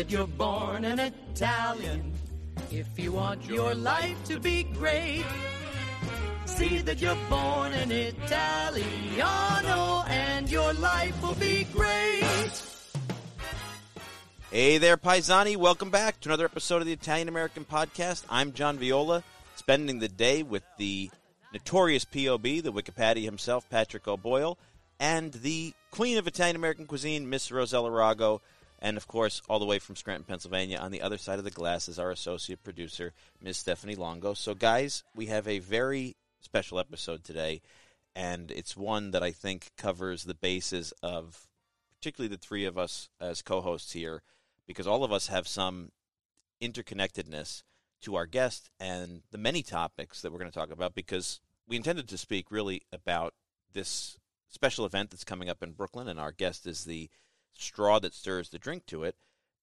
that you're born an Italian. If you want your life to be great, see that you're born an Italiano and your life will be great. Hey there, Paisani. Welcome back to another episode of the Italian American Podcast. I'm John Viola, spending the day with the notorious POB, the Wikipedia himself, Patrick O'Boyle, and the queen of Italian American cuisine, Miss Rossella Rago. And of course, all the way from Scranton, Pennsylvania, on the other side of the glass is our associate producer, Ms. Stephanie Longo. So, guys, we have a very special episode today, and it's one that I think covers the bases of particularly the three of us as co hosts here, because all of us have some interconnectedness to our guest and the many topics that we're going to talk about, because we intended to speak really about this special event that's coming up in Brooklyn, and our guest is the straw that stirs the drink to it.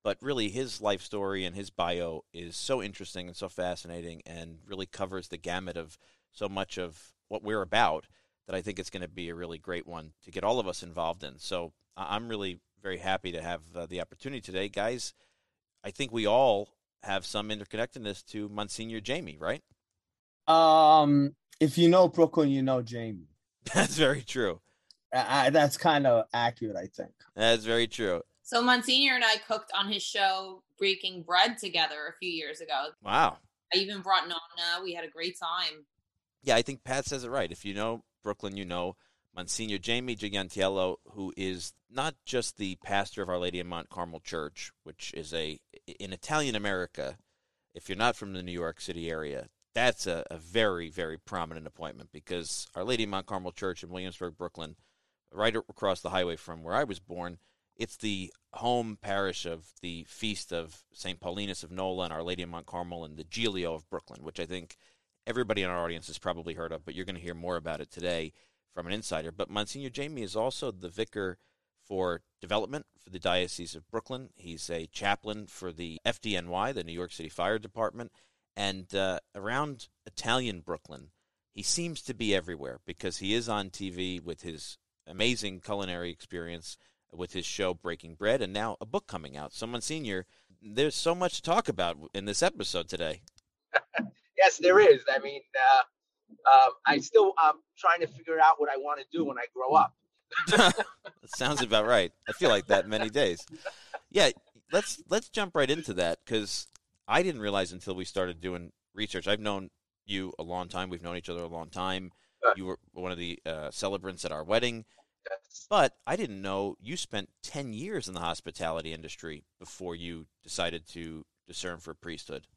But really, his life story and his bio is so interesting and so fascinating, and really covers the gamut of so much of what we're about that I think it's going to be a really great one to get all of us involved in. So I'm really very happy to have uh, the opportunity today, guys. I think we all have some interconnectedness to Monsignor Jamie, right? Um, if you know Brooklyn, you know Jamie. That's very true. I, that's kind of accurate, I think. That's very true. So Monsignor and I cooked on his show Breaking Bread together a few years ago. Wow. I even brought Nonna. We had a great time. Yeah, I think Pat says it right. If you know Brooklyn, you know Monsignor Jamie Gigantiello, who is not just the pastor of Our Lady of Mount Carmel Church, which is a in Italian America. If you're not from the New York City area, that's a, a very, very prominent appointment because Our Lady of Mount Carmel Church in Williamsburg, Brooklyn, right across the highway from where I was born. It's the home parish of the feast of St. Paulinus of Nola and Our Lady of Mount Carmel and the Giglio of Brooklyn, which I think everybody in our audience has probably heard of, but you're going to hear more about it today from an insider. But Monsignor Jamie is also the vicar for development for the Diocese of Brooklyn. He's a chaplain for the FDNY, the New York City Fire Department, and uh, around Italian Brooklyn. He seems to be everywhere because he is on TV with his amazing culinary experience with his show Breaking Bread, and now a book coming out. So Monsignor. there's so much to talk about in this episode today. yes, there is. I mean, uh, uh, I still am um, trying to figure out what I want to do when I grow up. sounds about right. I feel like that many days. Yeah, let's let's jump right into that because I didn't realize until we started doing research. I've known you a long time. We've known each other a long time. You were one of the uh, celebrants at our wedding. But I didn't know you spent 10 years in the hospitality industry before you decided to discern for priesthood.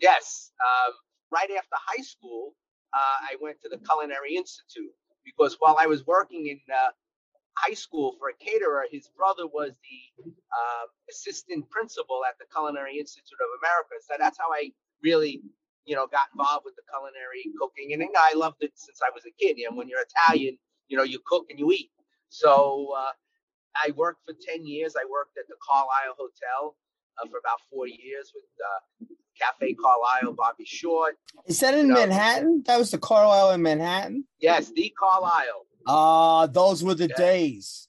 Yes. Um, right after high school, uh, I went to the Culinary Institute because while I was working in uh, high school for a caterer, his brother was the uh, assistant principal at the Culinary Institute of America. So that's how I really, you know, got involved with the culinary cooking. And I loved it since I was a kid. And when you're Italian, you know, you cook and you eat. So uh, I worked for 10 years. I worked at the Carlyle Hotel uh, for about four years with uh, Cafe Carlyle, Bobby Short. Is that in you Manhattan? That was the Carlyle in Manhattan? Yes, the Carlyle. Ah, uh, those were the yes. days.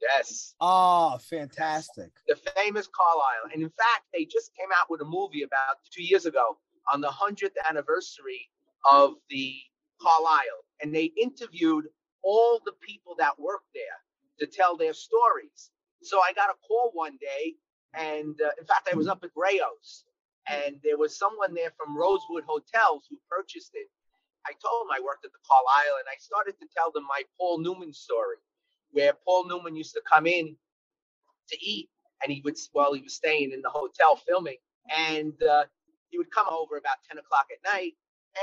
Yes. Oh, fantastic. The famous Carlyle. And in fact, they just came out with a movie about two years ago on the 100th anniversary of the Carlyle. And they interviewed all the people that worked there to tell their stories. So I got a call one day, and uh, in fact, I was up at Rao's, and there was someone there from Rosewood Hotels who purchased it. I told them I worked at the Carlyle, and I started to tell them my Paul Newman story, where Paul Newman used to come in to eat, and he would, well, he was staying in the hotel filming, and uh, he would come over about 10 o'clock at night,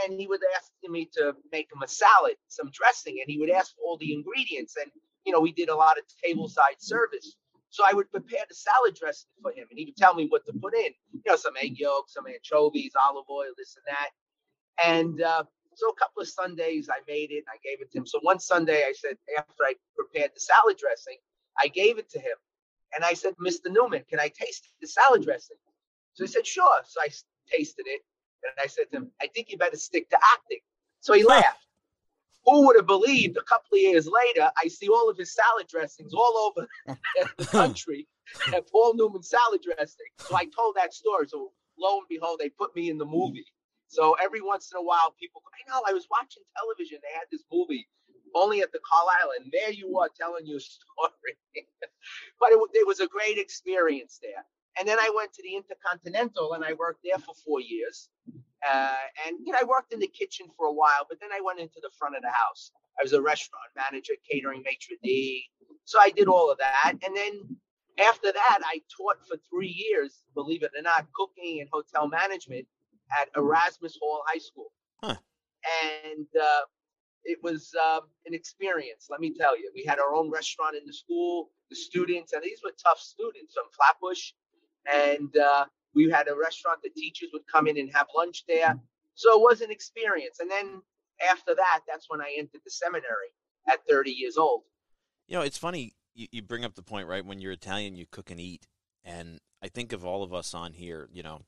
and he would ask me to make him a salad, some dressing, and he would ask for all the ingredients. And you know, we did a lot of table side service. So I would prepare the salad dressing for him, and he would tell me what to put in. You know, some egg yolk, some anchovies, olive oil, this and that. And uh, so a couple of Sundays I made it. and I gave it to him. So one Sunday I said, after I prepared the salad dressing, I gave it to him, and I said, Mr. Newman, can I taste the salad dressing? So he said, sure. So I tasted it, and I said to him, I think you better stick to acting. So he laughed. Who would have believed a couple of years later, I see all of his salad dressings all over the country. and Paul Newman salad dressing. So I told that story. So lo and behold, they put me in the movie. So every once in a while, people, go, I know, I was watching television. They had this movie only at the Carlyle, and there you are telling your story. but it, it was a great experience there. And then I went to the Intercontinental and I worked there for four years. Uh, and you know, I worked in the kitchen for a while, but then I went into the front of the house. I was a restaurant manager, catering maitre d. So I did all of that. And then after that, I taught for three years, believe it or not, cooking and hotel management at Erasmus Hall High School. Huh. And uh, it was um, an experience, let me tell you. We had our own restaurant in the school, the students, and these were tough students from Flatbush. And uh, we had a restaurant, the teachers would come in and have lunch there. So it was an experience. And then after that, that's when I entered the seminary at 30 years old. You know, it's funny you, you bring up the point, right? When you're Italian, you cook and eat. And I think of all of us on here, you know,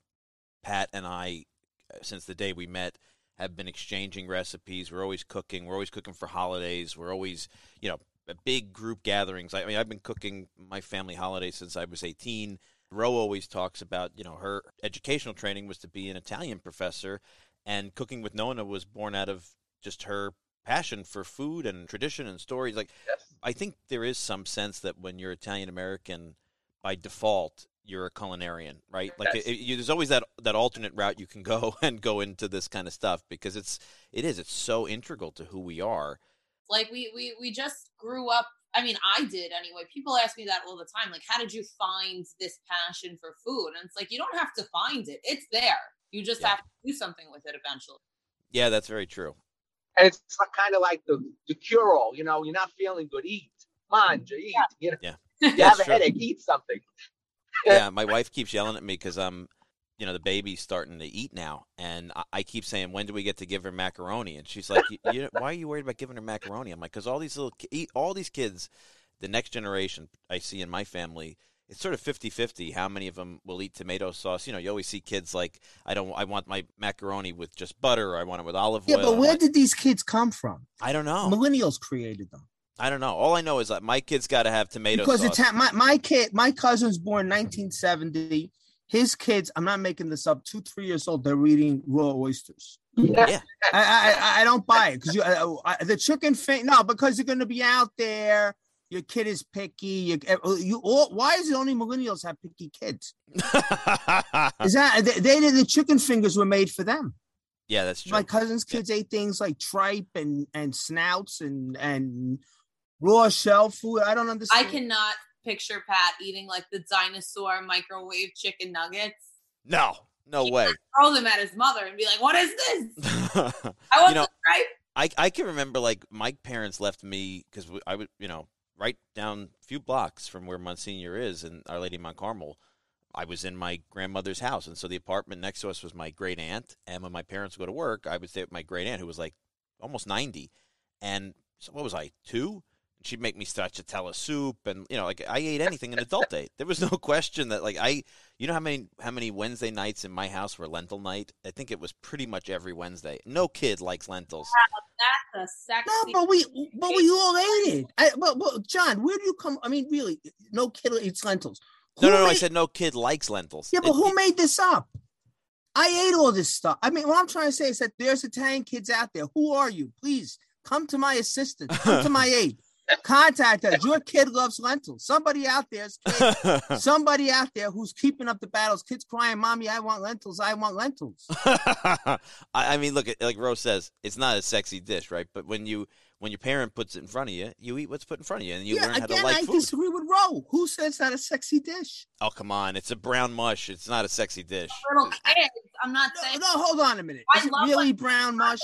Pat and I, uh, since the day we met, have been exchanging recipes. We're always cooking. We're always cooking for holidays. We're always, you know, big group gatherings. I mean, I've been cooking my family holidays since I was 18. Ro always talks about, you know, her educational training was to be an Italian professor, and cooking with Nonna was born out of just her passion for food and tradition and stories. Like, Yes. I think there is some sense that when you're Italian American, by default, you're a culinarian, right? Like, Yes. it, it- you, there's always that that alternate route you can go and go into this kind of stuff because it's it is it's so integral to who we are. like we we we just grew up i mean i did anyway people ask me that all the time like how did you find this passion for food and it's like you don't have to find it it's there you just Yeah. have to do something with it eventually Yeah, that's very true. And it's kind of like the, the cure all, you know, you're not feeling good, eat. Mangia, eat. You know, Yeah. you have a true. headache, eat something. yeah, my wife keeps yelling at me because I'm, you know, the baby's starting to eat now, and I, I keep saying, "When do we get to give her macaroni?" And she's like, you, "Why are you worried about giving her macaroni?" I'm like, "Because all these little, all these kids, the next generation I see in my family." It's sort of 50-50 how many of them will eat tomato sauce. You know, you always see kids like, I don't I want my macaroni with just butter or I want it with olive Yeah, oil. Yeah, but where did these kids come from? I don't know. Millennials created them. I don't know. All I know is that my kid's got to have tomato because sauce. Ita- my my kid, my cousin's born 1970. His kids, I'm not making this up, two three years old. They're eating raw oysters. Yeah. I I, I- I don't buy it because you uh, I, the chicken thing. No, because you're going to be out there. Your kid is picky. You you all, why is it only millennials have picky kids? Is that they, they the chicken fingers were made for them? yeah, that's true. My cousin's Yeah. kids ate things like tripe and and snouts and and raw shell food. I don't understand. i cannot picture pat eating like the dinosaur microwave chicken nuggets no, no way. throw them at his mother and be like what is this I want know- right I I can remember like my parents left me because I would you know right down a few blocks from where Monsignor is in Our Lady of Mount Carmel. I was in my grandmother's house, and so the apartment next to us was my great aunt. And when my parents would go to work, I would stay with my great aunt, who was like almost ninety. And so what was I two? And she'd make me stracciatella soup, and you know, like I ate anything an adult ate. There was no question that like I, you know, how many how many Wednesday nights in my house were lentil night? I think it was pretty much every Wednesday. No kid likes lentils. that's a sexy No, but we but we all ate it. I, but, but John, where do you come? I mean, really, no kid eats lentils. No, Who no, no. I made- said no kid likes lentils. Yeah, but It- who it- made this up? I ate all this stuff. I mean, what I'm trying to say is that there's Italian kids out there. Who are you? Please come to my assistance. Come to my aid. Contact us. Your kid loves lentils. Somebody out there's kid, somebody out there who's keeping up the battles. Kids crying, "Mommy, I want lentils. I want lentils." I, I mean, look, at like Rose says, it's not a sexy dish, right? But when you when your parent puts it in front of you, you eat what's put in front of you, and you yeah, learn how again, to like I food. I disagree with Ro. Who says that a sexy dish? Oh, come on, it's a brown mush. It's not a sexy dish. little kids i'm not No, saying no, hold on a minute. I Is it love really brown mush?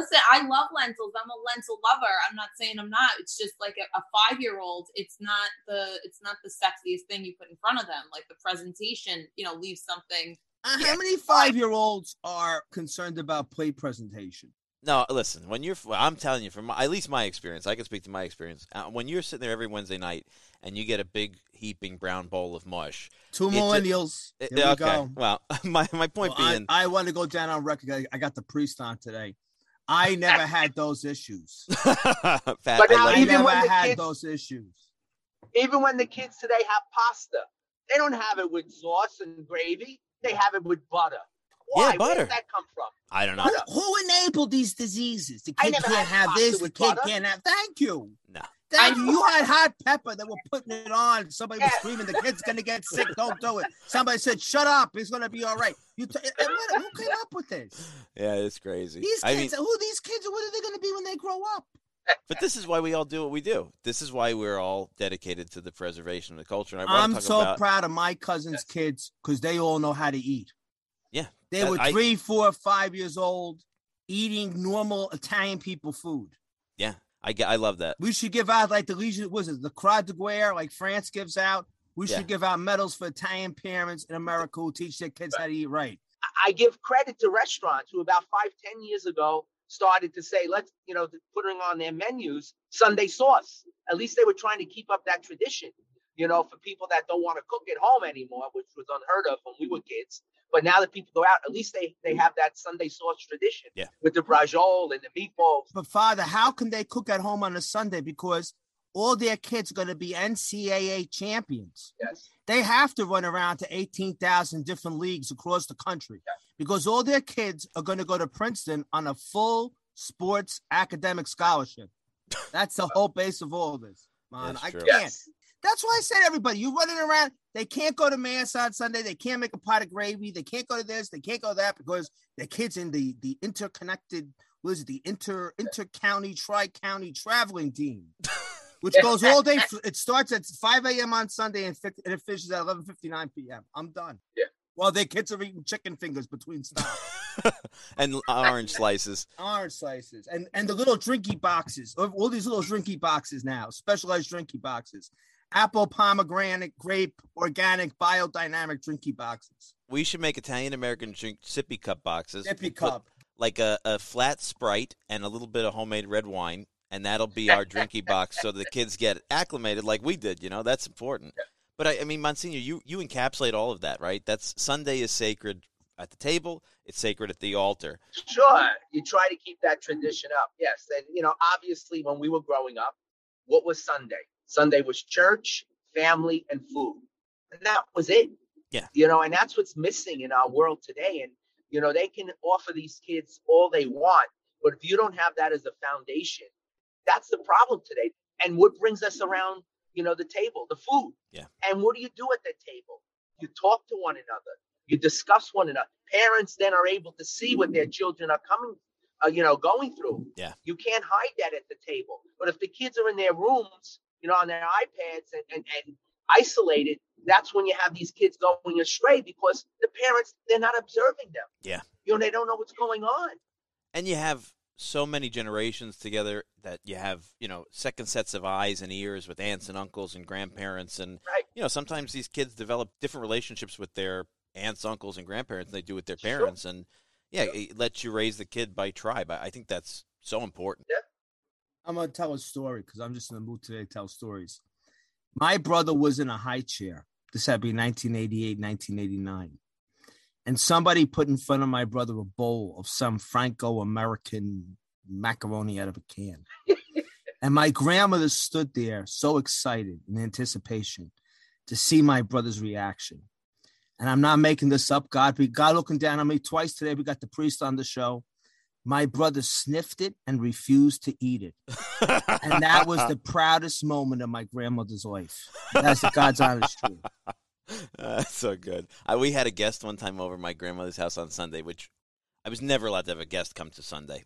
Listen, I love lentils. I'm a lentil lover. I'm not saying I'm not. It's just like a, a five year old. It's not the it's not the sexiest thing you put in front of them. Like the presentation, you know, leaves something. Uh, how many five year olds are concerned about plate presentation? No, listen. When you're, well, I'm telling you, from my, at least my experience, I can speak to my experience. Uh, when you're sitting there every Wednesday night and you get a big heaping brown bowl of mush, Two It's millennials. it- Here we okay. go. Well, my my point Well, I- being, I, want to go down on record. I, I got the priest on today. I never had those issues. But now like- I even when the had kids- those issues. Even when the kids today have pasta, they don't have it with sauce and gravy. They have it with butter. Why? Yeah, Where butter. did that come from? I don't know. Who, who enabled these diseases? The kid can't have this. The with kid butter. can't have. Thank you. No. Thank I- you. You had hot pepper. They were putting it on. Somebody was screaming, "The kid's gonna get sick. Don't do it." Somebody said, "Shut up. It's gonna be all right." You. T- eh, eh, who came up with this? Yeah, it's crazy. These I mean, kids. who are these kids? What are they gonna be when they grow up? but this is why we all do what we do. This is why we're all dedicated to the preservation of the culture. And I I'm so about proud of my cousins' kids because they all know how to eat. Yeah, They that- were I- three, four, five years old, eating normal Italian people food. yeah. I get, I love that. We should give out like the Legion, was it the Croix de Guerre, like France gives out. We Yeah. should give out medals for Italian parents in America who teach their kids how to eat right. I- I give credit to restaurants who about five, ten years ago started to say, let's, you know, putting on their menus Sunday sauce. At least they were trying to keep up that tradition, you know, for people that don't want to cook at home anymore, which was unheard of when we were mm-hmm. kids. But now that people go out, at least they they mm-hmm. have that Sunday sauce tradition Yeah. with the brajol and the meatballs. But Father, how can they cook at home on a Sunday? Because all their kids are going to be NCAA champions. Yes. They have to run around to 18,000 different leagues across the country because all their kids are going to go to Princeton on a full sports academic scholarship. That's the whole base of all this. Man, I true. can't. Yes. That's why I said everybody, you running around, they can't go to mass on Sunday, they can't make a pot of gravy, they can't go to this, they can't go to that because their kids in the the interconnected, what is it, the inter inter county, tri county traveling team, which goes all day. It starts at 5 a.m. on Sunday and, and it finishes at 11:59 p.m. I'm done. Yeah. While their kids are eating chicken fingers between stops, and orange slices. orange slices, and and the little drinky boxes, all these little drinky boxes now, specialized drinky boxes, apple, pomegranate, grape, organic, biodynamic drinky boxes. We should make Italian American drink sippy cup boxes. Sippy cup. like a, a flat Sprite and a little bit of homemade red wine, and that'll be our drinky box so the kids get acclimated like we did. You know, that's important. But I, I mean, Monsignor, you you encapsulate all of that, right? That's Sunday is sacred at the table. It's sacred at the altar. Sure. You try to keep that tradition up. Yes. And, you know, obviously, when we were growing up, what was Sunday? Sunday was church, family, and food. And that was it. Yeah. You know, and that's what's missing in our world today. And, you know, they can offer these kids all they want. But if you don't have that as a foundation, that's the problem today. And what brings us around, you know, the table, the food. Yeah. And what do you do at the table? You talk to one another. You discuss one another. Parents then are able to see what their children are coming, uh, you know, going through. Yeah. You can't hide that at the table. But if the kids are in their rooms, you know, on their iPads and, and, and isolated, that's when you have these kids going astray because the parents, they're not observing them. Yeah. You know, they don't know what's going on. and you have so many generations together that you have you know second sets of eyes and ears with aunts and uncles and grandparents and Right. you know sometimes these kids develop different relationships with their aunts uncles and grandparents than they do with their Sure. parents and yeah it lets you raise the kid by tribe i, I think that's so important I'm gonna tell a story because I'm just in the mood today to tell stories. My brother was in a high chair. This had to be 1988, 1989. And somebody put in front of my brother a bowl of some Franco American macaroni out of a can. and my grandmother stood there so excited in anticipation to see my brother's reaction. And I'm not making this up. God be God looking down on me twice today. We got the priest on the show. My brother sniffed it and refused to eat it. And that was the proudest moment of my grandmother's life. That's the God's honest truth. That's so good. I, we had a guest one time over at my grandmother's house on Sunday, which I was never allowed to have a guest come to Sunday.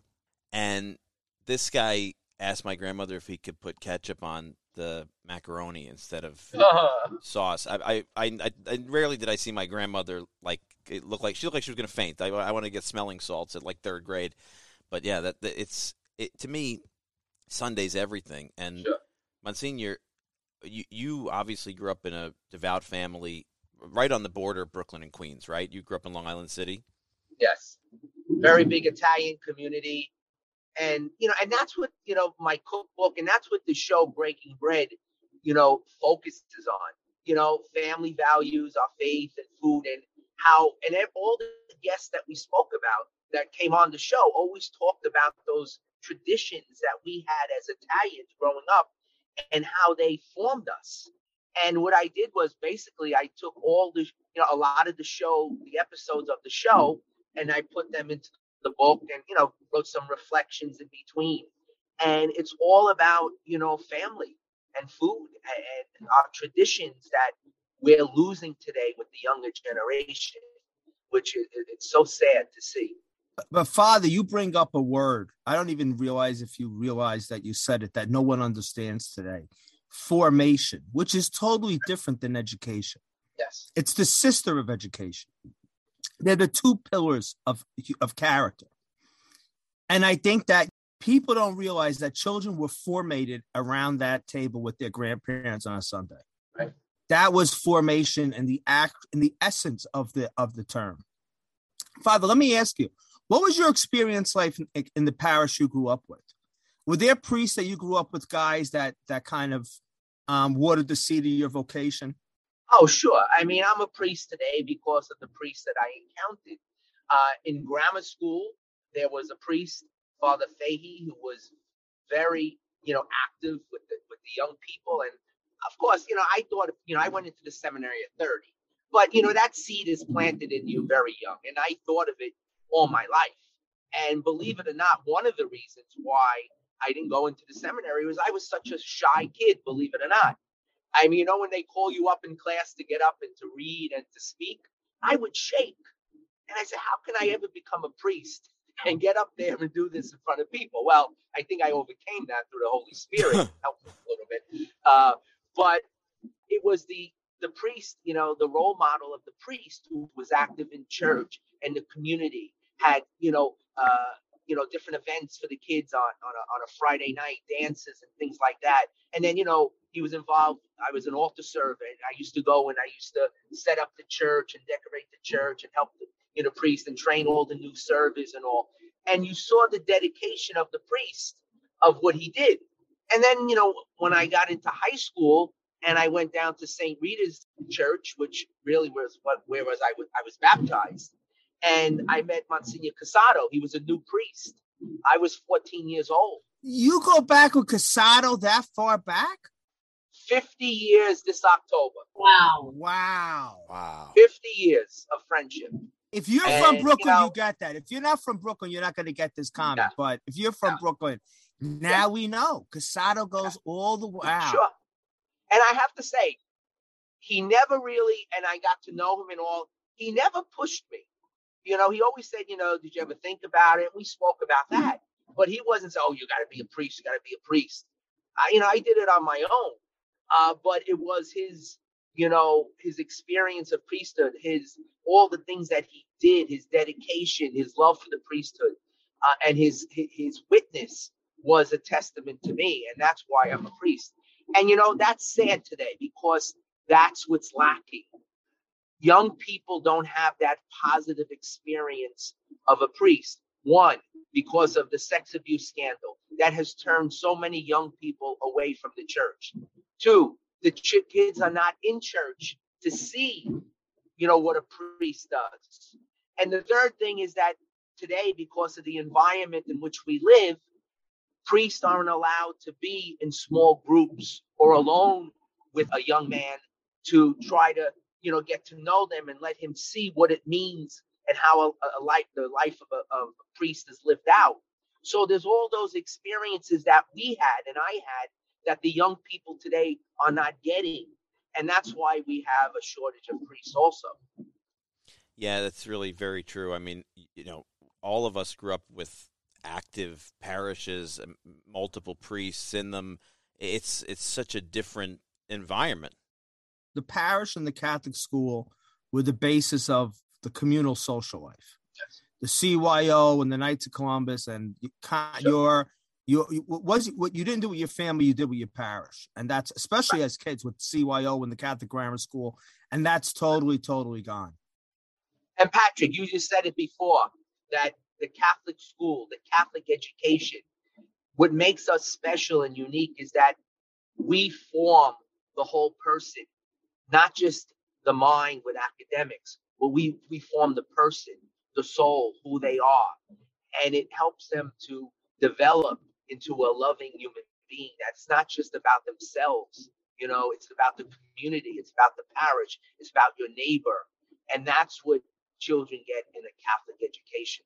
And this guy asked my grandmother if he could put ketchup on the macaroni instead of uh-huh. sauce. I, I, I, I, I rarely did I see my grandmother like it looked like she looked like she was going to faint. I, I want to get smelling salts at like third grade, but yeah, that, that it's it to me. Sunday's everything, and Sure. Monsignor, you you obviously grew up in a devout family, right on the border of Brooklyn and Queens, right? You grew up in Long Island City. Yes. Very big Italian community. And, you know, and that's what, you know, my cookbook and that's what the show Breaking Bread, you know, focuses on, you know, family values, our faith and food and how, and all the guests that we spoke about that came on the show always talked about those traditions that we had as Italians growing up and how they formed us. And what I did was basically I took all the, you know, a lot of the show, the episodes of the show, and I put them into the book and, you know, wrote some reflections in between. And it's all about, you know, family and food and our traditions that we're losing today with the younger generation, which is it's so sad to see. But Father, you bring up a word. I don't even realize if you realize that you said it that no one understands today. Formation, which is totally different than education. Yes. It's the sister of education. They're the two pillars of, of character. And I think that people don't realize that children were formated around that table with their grandparents on a Sunday. Right. That was formation and the act and the essence of the of the term. Father, let me ask you, what was your experience like in, in the parish you grew up with? Were there priests that you grew up with, guys that that kind of um, watered the seed of your vocation? Oh, sure. I mean, I'm a priest today because of the priest that I encountered. Uh, in grammar school, there was a priest, Father Fahey, who was very, you know, active with the with the young people. And of course, you know, I thought, you know, I went into the seminary at 30, but you know, that seed is planted in you very young, and I thought of it all my life. And believe it or not, one of the reasons why I didn't go into the seminary was I was such a shy kid. Believe it or not. I mean, you know, when they call you up in class to get up and to read and to speak, I would shake. And I said, how can I ever become a priest and get up there and do this in front of people? Well, I think I overcame that through the Holy Spirit, helped a little bit. Uh, but it was the the priest, you know, the role model of the priest who was active in church and the community had, you know, uh, you know, different events for the kids on on a, on a Friday night, dances and things like that. And then, you know, he was involved. I was an altar servant. I used to go and I used to set up the church and decorate the church and help the you know priest and train all the new servers and all. And you saw the dedication of the priest of what he did. And then, you know, when I got into high school and I went down to St. Rita's Church, which really was what where was I was I was baptized and I met Monsignor Cassato. He was a new priest. I was 14 years old. You go back with Cassato that far back? 50 years this October. Wow. Wow. Wow. 50 years of friendship. If you're And, from Brooklyn, you, know- get that. If you're not from Brooklyn, you're not going to get this comment. Yeah. But if you're from Yeah. Brooklyn, now we know Cassato goes all the way out. Sure. And I have to say, he never really, and I got to know him and all, he never pushed me. You know, he always said, you know, did you ever think about it? We spoke about that. But he wasn't saying, oh, you got to be a priest, you got to be a priest. I, you know, I did it on my own. Uh, but it was his, you know, his experience of priesthood, his all the things that he did, his dedication, his love for the priesthood, uh, and his, his witness was a testament to me, and that's why I'm a priest. And you know, that's sad today because that's what's lacking. Young people don't have that positive experience of a priest. One, because of the sex abuse scandal that has turned so many young people away from the church. Two, the ch- kids are not in church to see, you know, what a priest does. And the third thing is that today, because of the environment in which we live, priests aren't allowed to be in small groups or alone with a young man to try to you know get to know them and let him see what it means and how a, a life the life of a, of a priest is lived out so there's all those experiences that we had and i had that the young people today are not getting and that's why we have a shortage of priests also Yeah, that's really very true. I mean, you know, all of us grew up with active parishes, and multiple priests in them. It's it's such a different environment. The parish and the Catholic school were the basis of the communal social life. Yes. The CYO and the Knights of Columbus and you Sure. your your you- what was what you didn't do with your family, you did with your parish, and that's especially as kids with CYO and the Catholic grammar school, and that's totally totally gone. And Patrick, you just said it before that the Catholic school, the Catholic education, what makes us special and unique is that we form the whole person, not just the mind with academics, but we, we form the person, the soul, who they are. And it helps them to develop into a loving human being. That's not just about themselves. You know, it's about the community, it's about the parish, it's about your neighbor. And that's what children get in a Catholic education.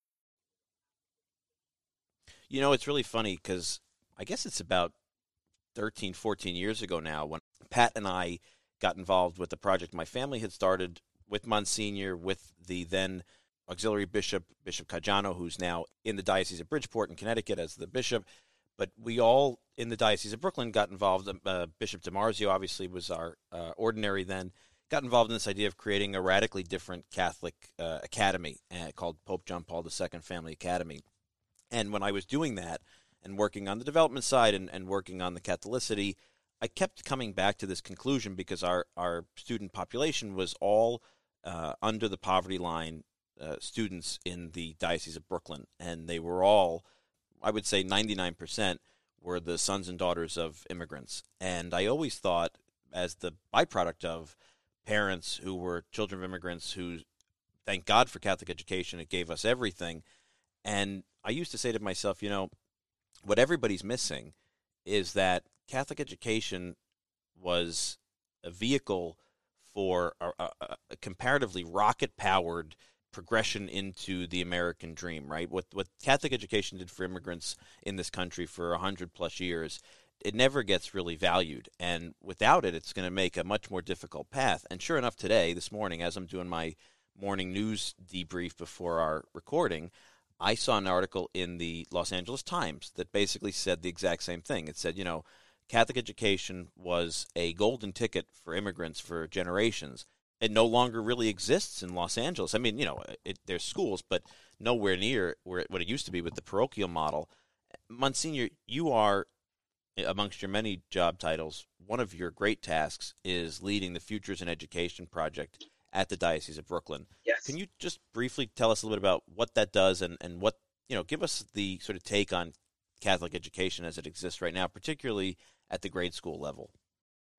You know, it's really funny because I guess it's about 13, 14 years ago now when Pat and I got involved with the project my family had started with Monsignor, with the then auxiliary bishop, Bishop Caggiano, who's now in the Diocese of Bridgeport in Connecticut as the bishop. But we all in the Diocese of Brooklyn got involved. Uh, bishop DiMarzio obviously was our uh, ordinary then. Got involved in this idea of creating a radically different Catholic uh, academy uh, called Pope John Paul II Family Academy. And when I was doing that and working on the development side and, and working on the Catholicity, I kept coming back to this conclusion because our, our student population was all uh, under the poverty line uh, students in the Diocese of Brooklyn. And they were all, I would say 99%, were the sons and daughters of immigrants. And I always thought, as the byproduct of parents who were children of immigrants who, thank God for Catholic education, it gave us everything. And I used to say to myself, you know, what everybody's missing is that Catholic education was a vehicle for a, a, a comparatively rocket powered progression into the American dream, right? What what Catholic education did for immigrants in this country for a hundred plus years, it never gets really valued, and without it, it's going to make a much more difficult path. And sure enough, today, this morning, as I'm doing my morning news debrief before our recording, I saw an article in the Los Angeles Times that basically said the exact same thing. It said, you know, Catholic education was a golden ticket for immigrants for generations. It no longer really exists in Los Angeles. I mean, you know, it, there's schools, but nowhere near where what it used to be with the parochial model. Monsignor, you are, eh, amongst your many job titles, one of your great tasks is leading the Futures in Education project at the Diocese of Brooklyn. Yes. Can you just briefly tell us a little bit about what that does and, and what, you know, give us the sort of take on Catholic education as it exists right now, particularly at the grade school level?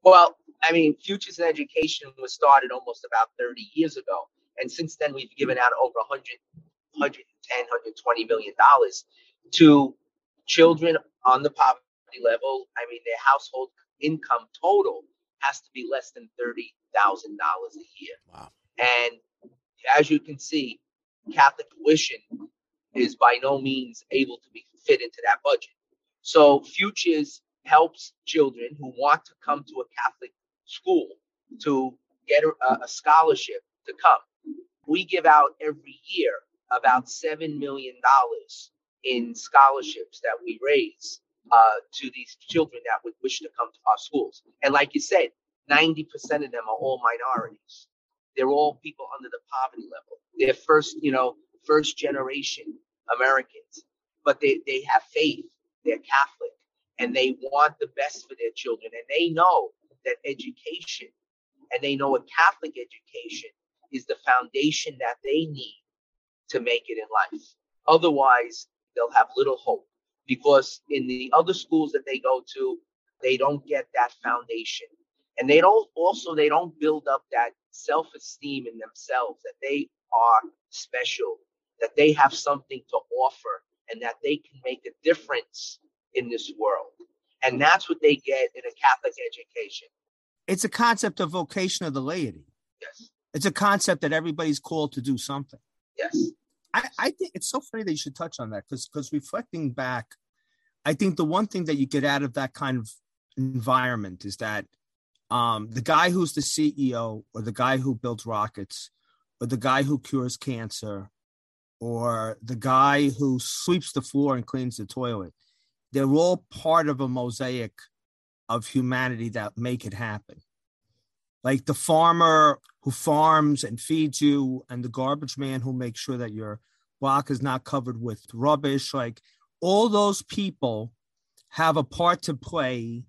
Well, I mean, Futures in Education was started almost about 30 years ago. And since then, we've given out over 100, 110, 120 million dollars to children on the poverty level. I mean, their household income total has to be less than thirty thousand dollars a year. Wow. And as you can see, Catholic tuition is by no means able to be fit into that budget. So Futures helps children who want to come to a Catholic school to get a, a scholarship to come. We give out every year about seven million dollars in scholarships that we raise uh, to these children that would wish to come to our schools. And like you said, 90% of them are all minorities. They're all people under the poverty level. They're first, you know, first generation Americans, but they, they have faith. They're Catholic and they want the best for their children. And they know that education and they know a Catholic education is the foundation that they need to make it in life. Otherwise, they'll have little hope because in the other schools that they go to, they don't get that foundation. And they don't also they don't build up that self-esteem in themselves that they are special, that they have something to offer and that they can make a difference in this world. And that's what they get in a Catholic education. It's a concept of vocation of the laity. Yes. It's a concept that everybody's called to do something. Yes. I, I think it's so funny that you should touch on that because because reflecting back, I think the one thing that you get out of that kind of environment is that um, the guy who's the CEO or the guy who builds rockets or the guy who cures cancer or the guy who sweeps the floor and cleans the toilet, they're all part of a mosaic of humanity that make it happen. Like the farmer who farms and feeds you, and the garbage man who makes sure that your block is not covered with rubbish. Like all those people have a part to play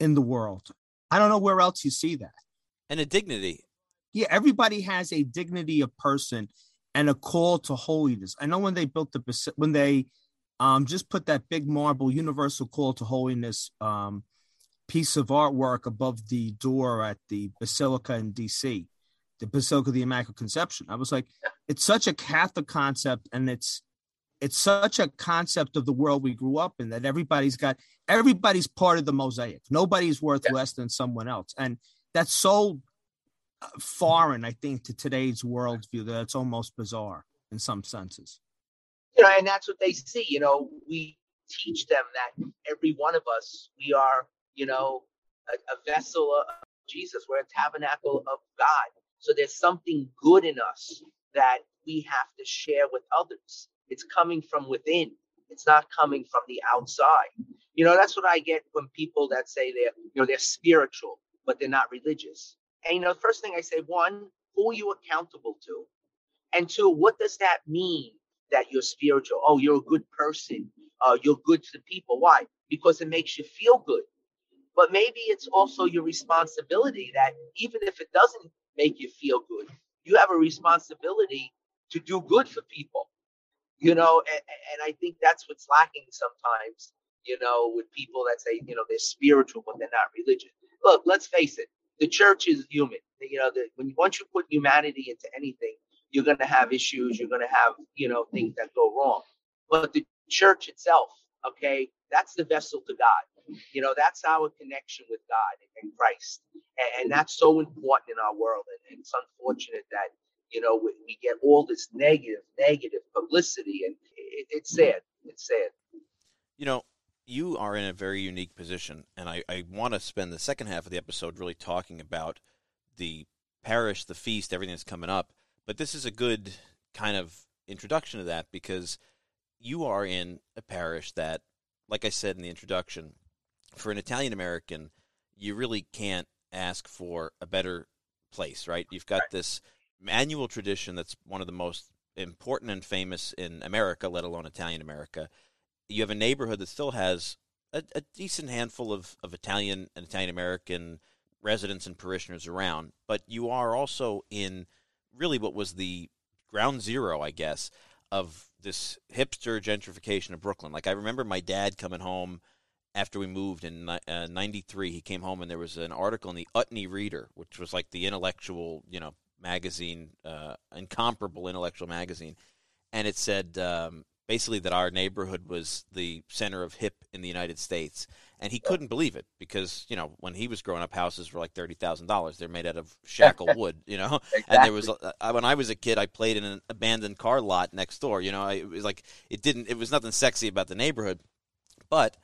in the world. I don't know where else you see that. And a dignity. Yeah, everybody has a dignity of person and a call to holiness. I know when they built the when they um, just put that big marble universal call to holiness um, piece of artwork above the door at the Basilica in DC, the Basilica of the Immaculate Conception. I was like, it's such a Catholic concept, and it's it's such a concept of the world we grew up in that everybody's got everybody's part of the mosaic. Nobody's worth yeah. less than someone else, and that's so uh, foreign, I think, to today's worldview that it's almost bizarre in some senses. You know, and that's what they see. You know, we teach them that every one of us, we are, you know, a, a vessel of Jesus. We're a tabernacle of God. So there's something good in us that we have to share with others. It's coming from within. It's not coming from the outside. You know, that's what I get when people that say they're, you know, they're spiritual, but they're not religious. And you know, the first thing I say, one, who are you accountable to? And two, what does that mean that you're spiritual? Oh, you're a good person. Uh, you're good to the people. Why? Because it makes you feel good. But maybe it's also your responsibility that even if it doesn't make you feel good, you have a responsibility to do good for people you know and, and i think that's what's lacking sometimes you know with people that say you know they're spiritual but they're not religious. Look let's face it the church is human. You know that when once you put humanity into anything you're going to have issues you're going to have you know things that go wrong. But the church itself okay that's the vessel to god you know that's our connection with god and christ and, and that's so important in our world and, and it's unfortunate that you know, we, we get all this negative, negative publicity, and it, it's sad. It's sad. You know, you are in a very unique position, and I, I want to spend the second half of the episode really talking about the parish, the feast, everything that's coming up. But this is a good kind of introduction to that because you are in a parish that, like I said in the introduction, for an Italian American, you really can't ask for a better place, right? You've got this annual tradition that's one of the most important and famous in America, let alone Italian America. You have a neighborhood that still has a, a decent handful of, of Italian and Italian American residents and parishioners around, but you are also in really what was the ground zero, I guess, of this hipster gentrification of Brooklyn. Like I remember my dad coming home after we moved in uh, 93 he came home and there was an article in the Utne Reader which was like the intellectual you know magazine, uh, incomparable intellectual magazine, and it said um, basically that our neighborhood was the center of hip in the United States, and he couldn't believe it because you know when he was growing up, houses were like thirty thousand dollars. They're made out of shackle wood, you know. Exactly. And there was uh, when I was a kid, I played in an abandoned car lot next door. You know, I, it was like it didn't. It was nothing sexy about the neighborhood, but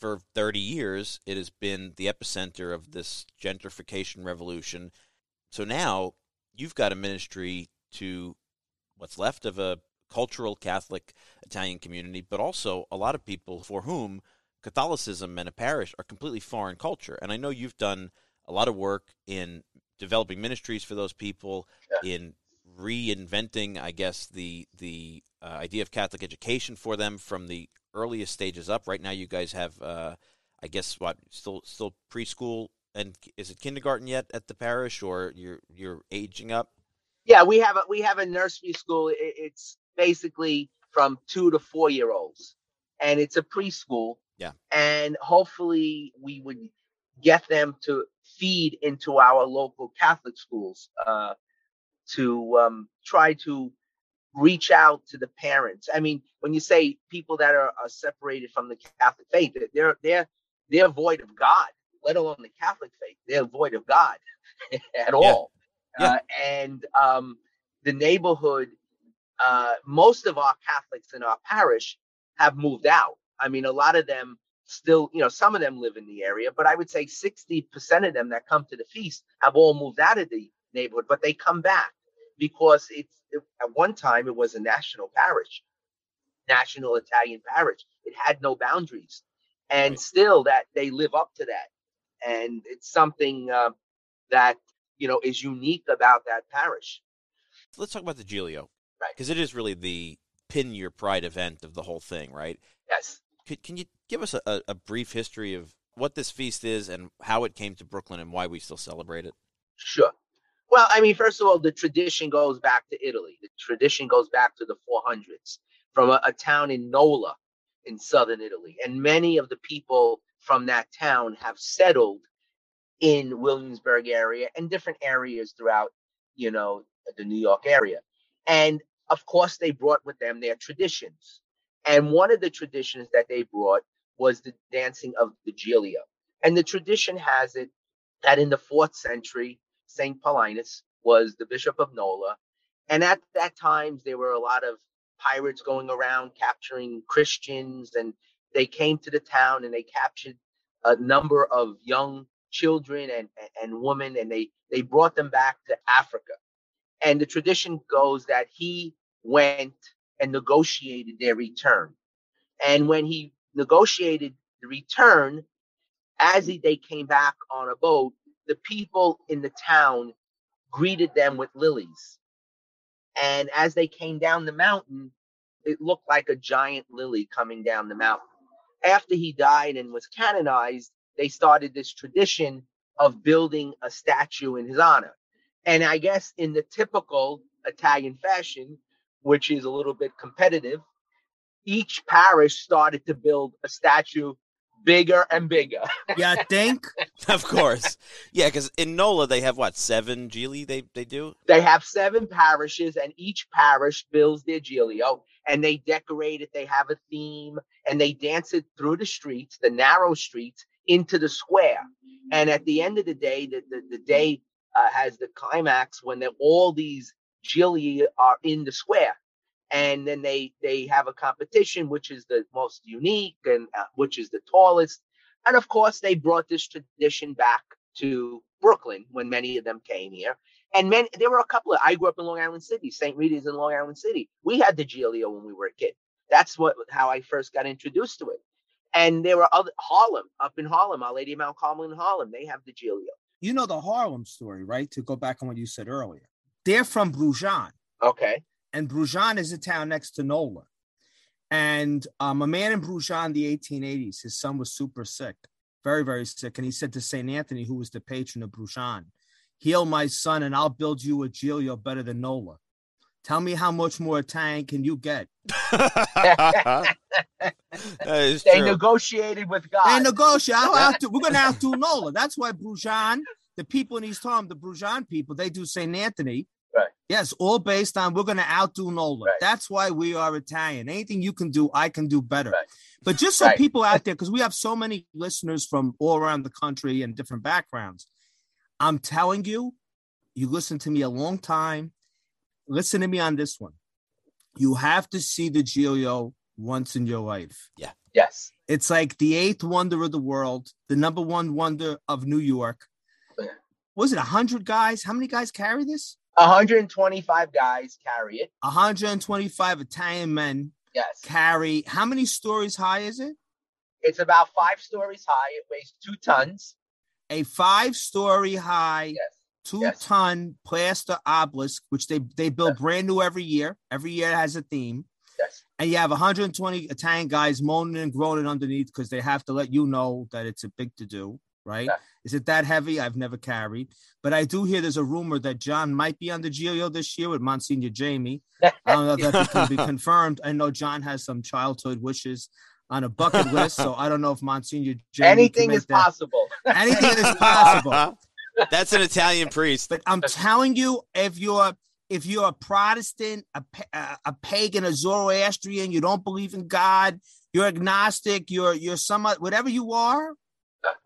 for 30 years, it has been the epicenter of this gentrification revolution. So now you've got a ministry to what's left of a cultural Catholic Italian community, but also a lot of people for whom Catholicism and a parish are completely foreign culture. And I know you've done a lot of work in developing ministries for those people, yeah. in reinventing, I guess, the the uh, idea of Catholic education for them from the earliest stages up. Right now, you guys have, uh, I guess, what still still preschool and is it kindergarten yet at the parish, or you're you're aging up? Yeah, we have a we have a nursery school. It's basically from two to four year olds, and it's a preschool. Yeah, and hopefully we would get them to feed into our local Catholic schools uh, to um, try to reach out to the parents. I mean, when you say people that are, are separated from the Catholic faith, they're they're they're void of God let alone the Catholic faith. They're void of God at all. Yeah. Uh, and um, the neighborhood, uh, most of our Catholics in our parish have moved out. I mean, a lot of them still, you know, some of them live in the area, but I would say 60% of them that come to the feast have all moved out of the neighborhood, but they come back because it's it, at one time it was a national parish, national Italian parish. It had no boundaries. And right. still that they live up to that and it's something uh, that you know is unique about that parish. Let's talk about the Giglio, right? Because it is really the pin your pride event of the whole thing, right? Yes. Could, can you give us a, a, a brief history of what this feast is and how it came to Brooklyn and why we still celebrate it? Sure. Well, I mean, first of all, the tradition goes back to Italy. The tradition goes back to the 400s from a, a town in Nola in southern Italy. And many of the people from that town have settled in Williamsburg area and different areas throughout, you know, the New York area. And of course, they brought with them their traditions. And one of the traditions that they brought was the dancing of the Giglio. And the tradition has it that in the fourth century, St. Paulinus was the bishop of Nola. And at that time, there were a lot of pirates going around capturing Christians, and they came to the town and they captured a number of young children and, and women, and they, they brought them back to Africa. And the tradition goes that he went and negotiated their return. And when he negotiated the return, as he, they came back on a boat, the people in the town greeted them with lilies. And as they came down the mountain, it looked like a giant lily coming down the mountain. After he died and was canonized, they started this tradition of building a statue in his honor. And I guess in the typical Italian fashion, which is a little bit competitive, each parish started to build a statue bigger and bigger. Yeah, I think of course. Yeah, because in Nola they have what seven Gigli they they do. They have seven parishes, and each parish builds their Giglio, and they decorate it. They have a theme, and they dance it through the streets, the narrow streets, into the square. And at the end of the day, the the, the day uh, has the climax when all these Gigli are in the square and then they they have a competition which is the most unique and uh, which is the tallest. And of course they brought this tradition back to brooklyn when many of them came here. And many there were a couple of i grew up in long island city. St rita's in long island city. We had the giglio when we were a kid. That's what how i first got introduced to it. And there were other harlem up in harlem our lady of mount carmel in harlem they have the giglio you know the harlem story right? To go back on what you said earlier. They're from brujan okay and Brujan is a town next to Nola. And um, a man in Brujan, in the 1880s, his son was super sick, very, very sick. And he said to St. Anthony, who was the patron of Brujan, Heal my son, and I'll build you a Giglio better than Nola. Tell me how much more Italian can you get? they true. negotiated with God. They negotiated. we're going to outdo Nola. That's why Brujan, the people in East Harlem, the Brujan people, they do St. Anthony Right. Yes, all based on we're going to outdo Nola. Right. That's why we are Italian. Anything you can do, I can do better. Right. But just so Right. people out there, because we have so many listeners from all around the country and different backgrounds, I'm telling you, you listen to me a long time. Listen to me on this one. You have to see the Giglio once in your life. Yeah. Yes. It's like the eighth wonder of the world, the number one wonder of New York. Was it a hundred guys? How many guys carry this? 125 guys carry it. 125 Italian men Yes. carry. How many stories high is it? It's about five stories high. It weighs two tons. A five story high, Yes. two yes. ton plaster obelisk, which they, they build brand new every year. Every year it has a theme. Yes. And you have 120 Italian guys moaning and groaning underneath because they have to let you know that it's a big to do, right? Yeah. Is it that heavy? I've never carried, but I do hear there's a rumor that John might be on the Giglio this year with Monsignor Jamie. I don't know if that can be confirmed. I know John has some childhood wishes on a bucket list, so I don't know if Monsignor Jamie Anything is that- possible. Anything is possible. That's an Italian priest. But I'm telling you, if you're if you're a Protestant, a, a, a pagan, a Zoroastrian, you don't believe in God, you're agnostic, you're you're somewhat whatever you are, Yeah.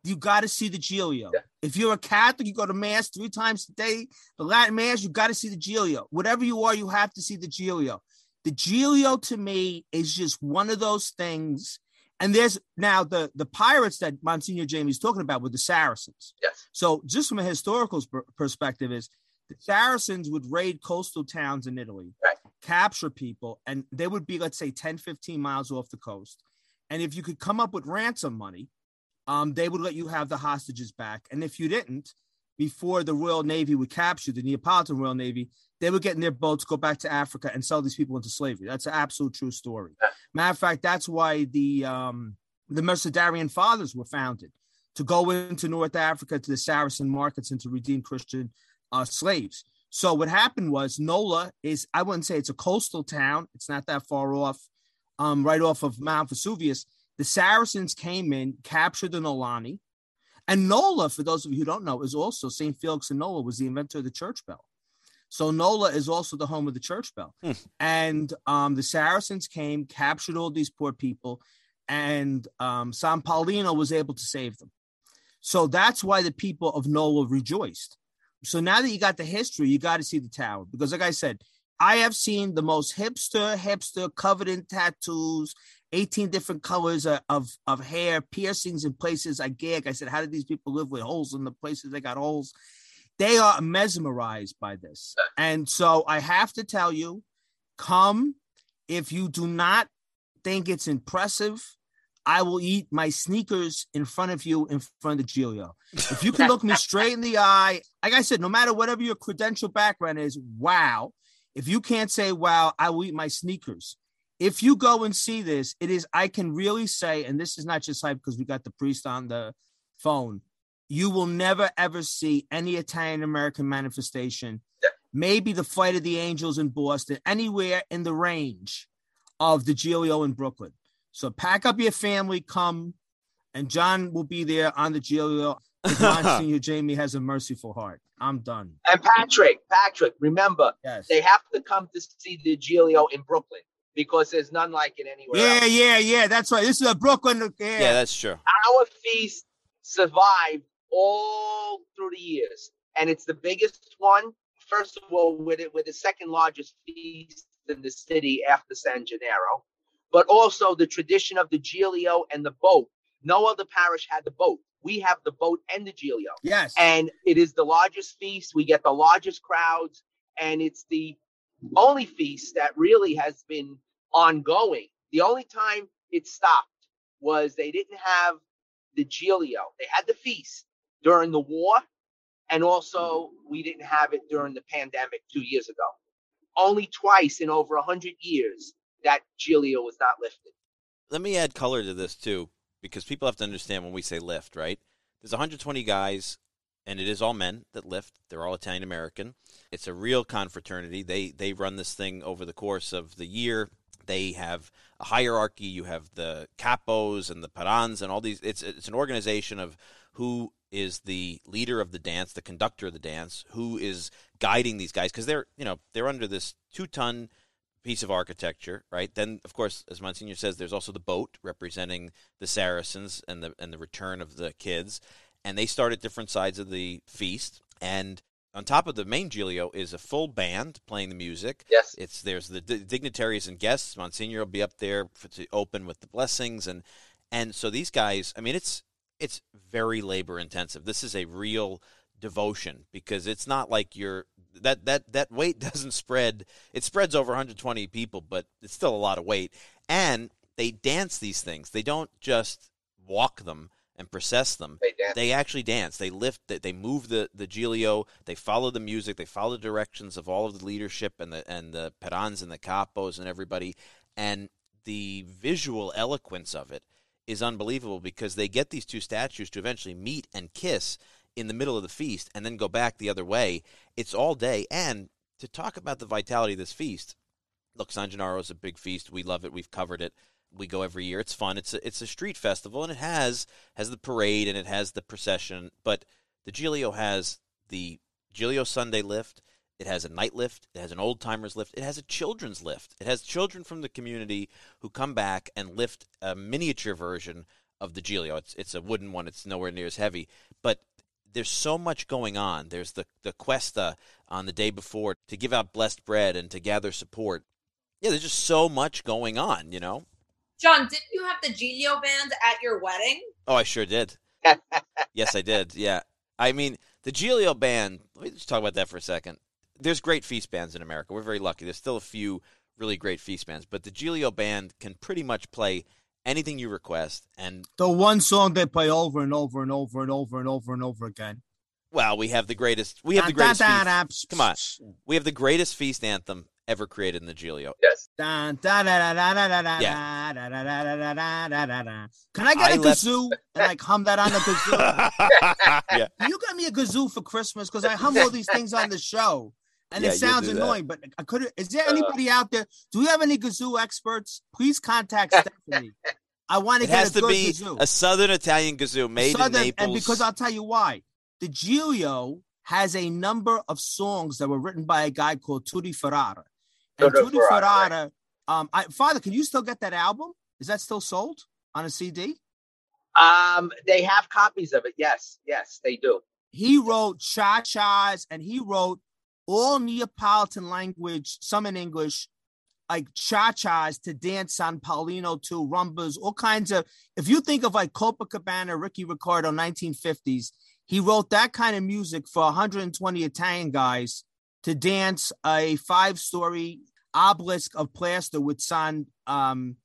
You got to see the Giglio. Yeah. If you're a Catholic, you go to mass three times a day. The Latin mass, you got to see the Giglio. Whatever you are, you have to see the Giglio. The Giglio to me is just one of those things. And there's now the the pirates that Monsignor Jamie's talking about with the Saracens. Yes. So, just from a historical perspective, is the Saracens would raid coastal towns in Italy, Right. capture people, and they would be, let's say, 10, 15 miles off the coast. And if you could come up with ransom money, um, they would let you have the hostages back. And if you didn't, before the Royal Navy would capture the Neapolitan Royal Navy, they would get in their boats, go back to Africa, and sell these people into slavery. That's an absolute true story. Matter of fact, that's why the um, the Mercedarian fathers were founded to go into North Africa to the Saracen markets and to redeem Christian uh, slaves. So what happened was Nola is I wouldn't say it's a coastal town. It's not that far off, um, right off of Mount Vesuvius. The Saracens came in, captured the Nolani, and Nola, for those of you who don't know, is also St. Felix and Nola was the inventor of the church bell. So Nola is also the home of the church bell. Hmm. And um, the Saracens came, captured all these poor people, and um, San Paulino was able to save them. So that's why the people of Nola rejoiced. So now that you got the history, you got to see the tower because, like I said, I have seen the most hipster, hipster, covered in tattoos, 18 different colors of, of, of hair, piercings in places I gag. I said, How did these people live with holes in the places they got holes? They are mesmerized by this. And so I have to tell you, come if you do not think it's impressive. I will eat my sneakers in front of you in front of Giglio. If you can look me straight in the eye, like I said, no matter whatever your credential background is, wow. If you can't say wow, I will eat my sneakers. If you go and see this, it is, I can really say, and this is not just hype because we got the priest on the phone, you will never ever see any Italian American manifestation. Maybe the fight of the angels in Boston, anywhere in the range of the Giglio in Brooklyn. So pack up your family, come, and John will be there on the Giglio. Monsignor Jamie has a merciful heart. I'm done. And Patrick, Patrick, remember, Yes. they have to come to see the Giglio in Brooklyn because there's none like it anywhere Yeah, else. yeah, yeah. That's right. This is a Brooklyn. Yeah. Yeah, that's true. Our feast survived all through the years, and it's the biggest one. First of all, with it, with the second largest feast in the city after San Gennaro, but also the tradition of the Giglio and the boat. No other parish had the boat. We have the boat and the Giglio. yes. and it is the largest feast. We get the largest crowds, and it's the only feast that really has been ongoing. The only time it stopped was they didn't have the Giglio. They had the feast during the war, and also we didn't have it during the pandemic two years ago. Only twice in over a hundred years that Giglio was not lifted. Let me add color to this too, because people have to understand when we say lift, right? There's 120 guys, and it is all men that lift. They're all Italian American. It's a real confraternity. They they run this thing over the course of the year. They have a hierarchy. You have the capos and the parans and all these. It's it's an organization of who is the leader of the dance, the conductor of the dance, who is guiding these guys because they're you know they're under this two ton piece of architecture, right? Then, of course, as Monsignor says, there's also the boat representing the Saracens and the and the return of the kids, and they start at different sides of the feast. And on top of the main Giglio is a full band playing the music. Yes. It's there's the d- dignitaries and guests. Monsignor will be up there for, to open with the blessings, and and so these guys. I mean, it's it's very labor intensive. This is a real devotion because it's not like you're that that that weight doesn't spread. It spreads over 120 people, but it's still a lot of weight. And they dance these things. They don't just walk them and process them. They. They actually dance. They lift. They, they move the the Giglio. They follow the music. They follow the directions of all of the leadership and the and the perans and the capos and everybody. And the visual eloquence of it is unbelievable because they get these two statues to eventually meet and kiss in the middle of the feast and then go back the other way. It's all day. And to talk about the vitality of this feast, look, San Gennaro is a big feast. We love it. We've covered it. We go every year. It's fun. It's a, it's a street festival, and it has has the parade and it has the procession. But the Giglio has the Giglio Sunday lift. It has a night lift. It has an old timers lift. It has a children's lift. It has children from the community who come back and lift a miniature version of the Giglio. It's it's a wooden one. It's nowhere near as heavy, but there's so much going on. There's the the cuesta on the day before to give out blessed bread and to gather support. Yeah, there's just so much going on. You know. John, didn't you have the Giglio band at your wedding? Oh, I sure did. yes, I did. Yeah. I mean, the Giglio band, let me just talk about that for a second. There's great feast bands in America. We're very lucky. There's still a few really great feast bands, but the Giglio band can pretty much play anything you request. And, the one song they play over and over and over and over and over and over again. Well, we have the greatest. We have the Dun, greatest. dun, feast, dun, come on. we have the greatest feast anthem ever created in the Giglio. Yes. Can I get I a left- kazoo and like hum that on the kazoo? yeah, you got me a kazoo for Christmas because I hum all these things on the show. And Yeah, it sounds do that. annoying, but I could. Is there Uh. anybody out there? Do we have any kazoo experts? Please contact Stephanie. I want to it get has a to be kazoo. a Southern Italian kazoo made Southern- in Naples. and because I'll tell you why. The Giglio has a number of songs that were written by a guy called Tutti Ferrara. And Tutti Ferrara. Um, I, Father, can you still get that album? Is that still sold on a CD? Um, they have copies of it. Yes, yes, they do. He wrote cha chas and he wrote all Neapolitan language, some in English, like cha chas to dance San Paulino to rumbas, all kinds of. If you think of like Copacabana, Ricky Ricardo, 1950s, he wrote that kind of music for 120 Italian guys to dance a five story obelisk of plaster with San um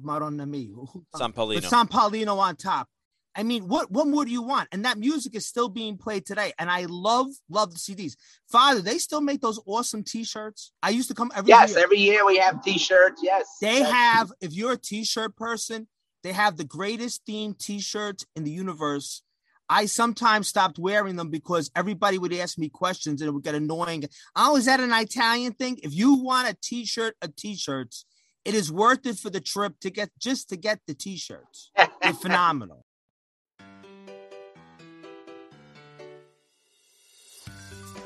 Madonna me. San Paulino. San Paulino on top. I mean, what what more do you want? And that music is still being played today. And I love love the CDs. Father, they still make those awesome T-shirts. I used to come every Yes, year. every year we have T-shirts. Yes, They yes. have, if you're a T-shirt person, they have the greatest themed T-shirts in the universe. I sometimes stopped wearing them because everybody would ask me questions and it would get annoying. Oh, is that an Italian thing? If you want a T-shirt, a T-shirts, it is worth it for the trip to get just to get the T-shirts. They're phenomenal.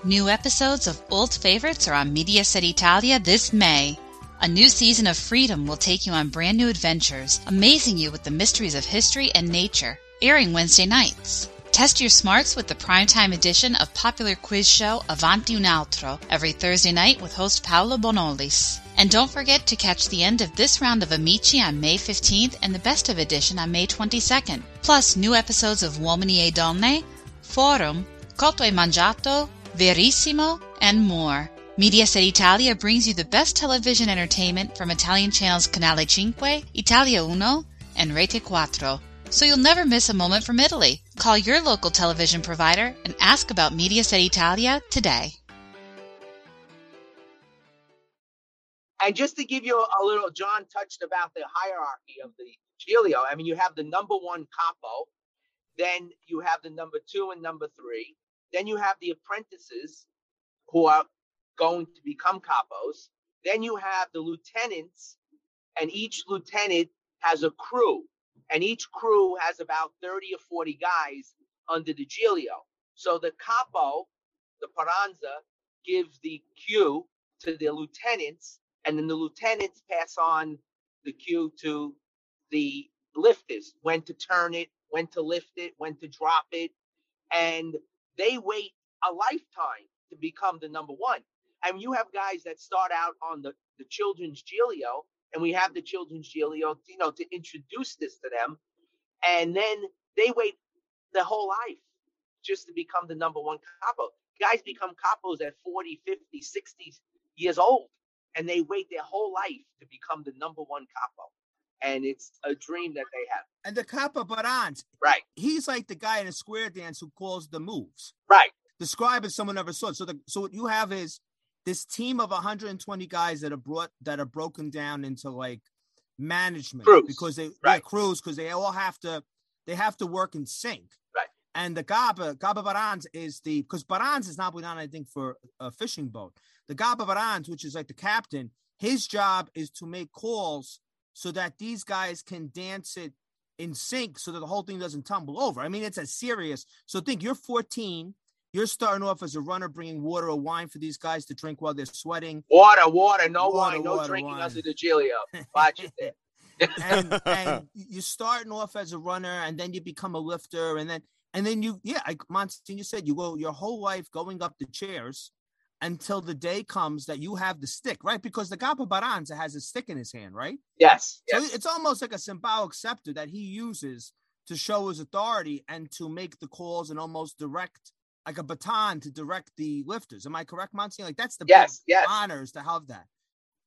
New episodes of Old Favorites are on Mediaset Italia this May. A new season of Freedom will take you on brand new adventures, amazing you with the mysteries of history and nature, airing Wednesday nights. Test your smarts with the primetime edition of popular quiz show Avanti un Altro every Thursday night with host Paolo Bonolis. And don't forget to catch the end of this round of Amici on May 15th and the best of edition on May 22nd. Plus new episodes of Uomini e Donne, Forum, Cotto e Mangiato, Verissimo, and more. Mediaset Italia brings you the best television entertainment from Italian channels Canale 5, Italia Uno, and Rete Quattro. So you'll never miss a moment from Italy. Call your local television provider and ask about Mediaset Italia today. And just to give you a little, John touched about the hierarchy of the Giglio. I mean, you have the number one capo, then you have the number two and number three, then you have the apprentices who are going to become capos, then you have the lieutenants, and each lieutenant has a crew, and each crew has about 30 or 40 guys under the Giglio. So the capo, the Paranza, gives the cue to the lieutenants, and then the lieutenants pass on the cue to the lifters when to turn it, when to lift it, when to drop it, and they wait a lifetime to become the number one. And you have guys that start out on the, the children's Giglio, and we have the children's Giglio, you know, to introduce this to them, and then they wait their whole life just to become the number one capo. Guys become capos at 40, 50, 60 years old, and they wait their whole life to become the number one capo. And it's a dream that they have. And the Capa Barans, Right, he's like the guy in a square dance who calls the moves. right. Describe as someone never saw it. So the so what you have is this team of 120 guys that are brought that are broken down into like management Crews, because they right. crews because they all have to they have to work in sync. Right. And the Gaba Gaba Barans is the because Barans is not done I think for a fishing boat. The Gaba Barans, which is like the captain, his job is to make calls so that these guys can dance it in sync so that the whole thing doesn't tumble over. I mean, it's a serious. So think you're 14, you're starting off as a runner, bringing water or wine for these guys to drink while they're sweating. Water, water, no Water, wine, no water, drinking wine. under the Giglio. Watch it there. and, and you're starting off as a runner, and then you become a lifter, and then and then you, yeah, like Monsignor said, you go your whole life going up the chairs until the day comes that you have the stick, right? Because the Gapa Baranza has a stick in his hand, right? Yes, So yes. it's almost like a symbolic scepter that he uses to show his authority and to make the calls and almost direct, like a baton to direct the lifters. Am I correct, Monsignor? Like that's the Yes, yes. honors to have that.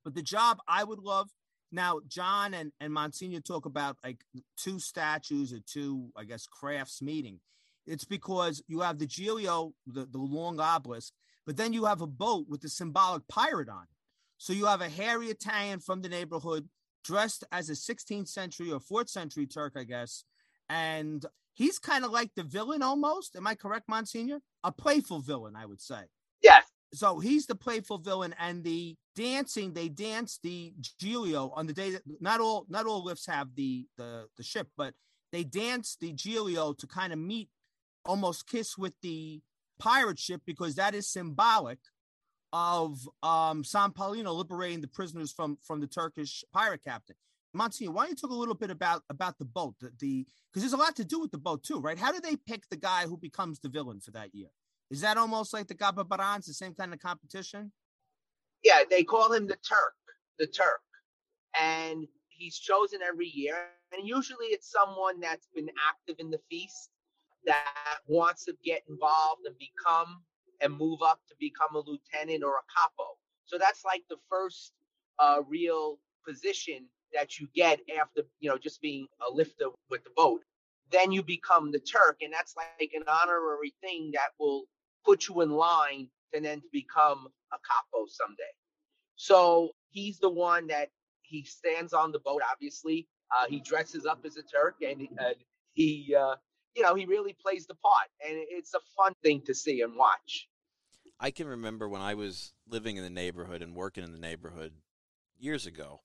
But the job I would love now, John and, and Monsignor talk about like two statues or two, I guess, crafts meeting. It's because you have the Giglio, the, the long obelisk, but then you have a boat with the symbolic pirate on it. So you have a hairy Italian from the neighborhood dressed as a 16th century or 4th century Turk, I guess. And he's kind of like the villain almost. Am I correct, Monsignor? A playful villain, I would say. Yes. So he's the playful villain, and the dancing they dance the Giglio on the day that not all not all lifts have the the the ship, but they dance the Giglio to kind of meet, almost kiss with the pirate ship because that is symbolic of um, San Paulino liberating the prisoners from from the Turkish pirate captain. Monsignor, why don't you talk a little bit about about the boat, the because there's a lot to do with the boat too, right? How do they pick the guy who becomes the villain for that year? Is that almost like the Gabba Barans, the same kind of competition? Yeah, they call him the Turk, the Turk, and he's chosen every year. And usually, it's someone that's been active in the feast that wants to get involved and become and move up to become a lieutenant or a capo. So that's like the first uh, real position that you get after you know just being a lifter with the boat. Then you become the Turk, and that's like an honorary thing that will put you in line and then to become a capo someday. So he's the one that he stands on the boat. Obviously, uh, he dresses up as a Turk, and he, uh, you know, he really plays the part, and it's a fun thing to see and watch. I can remember when I was living in the neighborhood and working in the neighborhood years ago,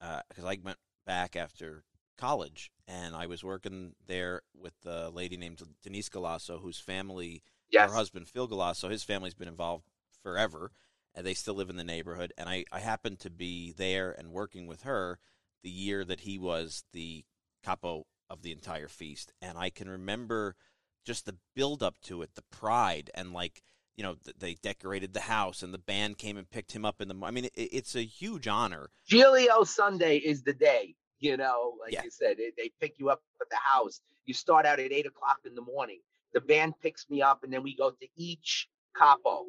because uh, I went back after college, and I was working there with a lady named Denise Galasso, whose family, yes. her husband Phil Galasso, his family's been involved forever, and they still live in the neighborhood. And I, I happened to be there and working with her the year that he was the capo of the entire feast, and I can remember just the build up to it, the pride, and like you know, they decorated the house and the band came and picked him up in the. I mean, it, it's a huge honor. Giglio Sunday is the day. You know, like yeah. you said, they pick you up at the house. You start out at eight o'clock in the morning. The band picks me up, and then we go to each capo,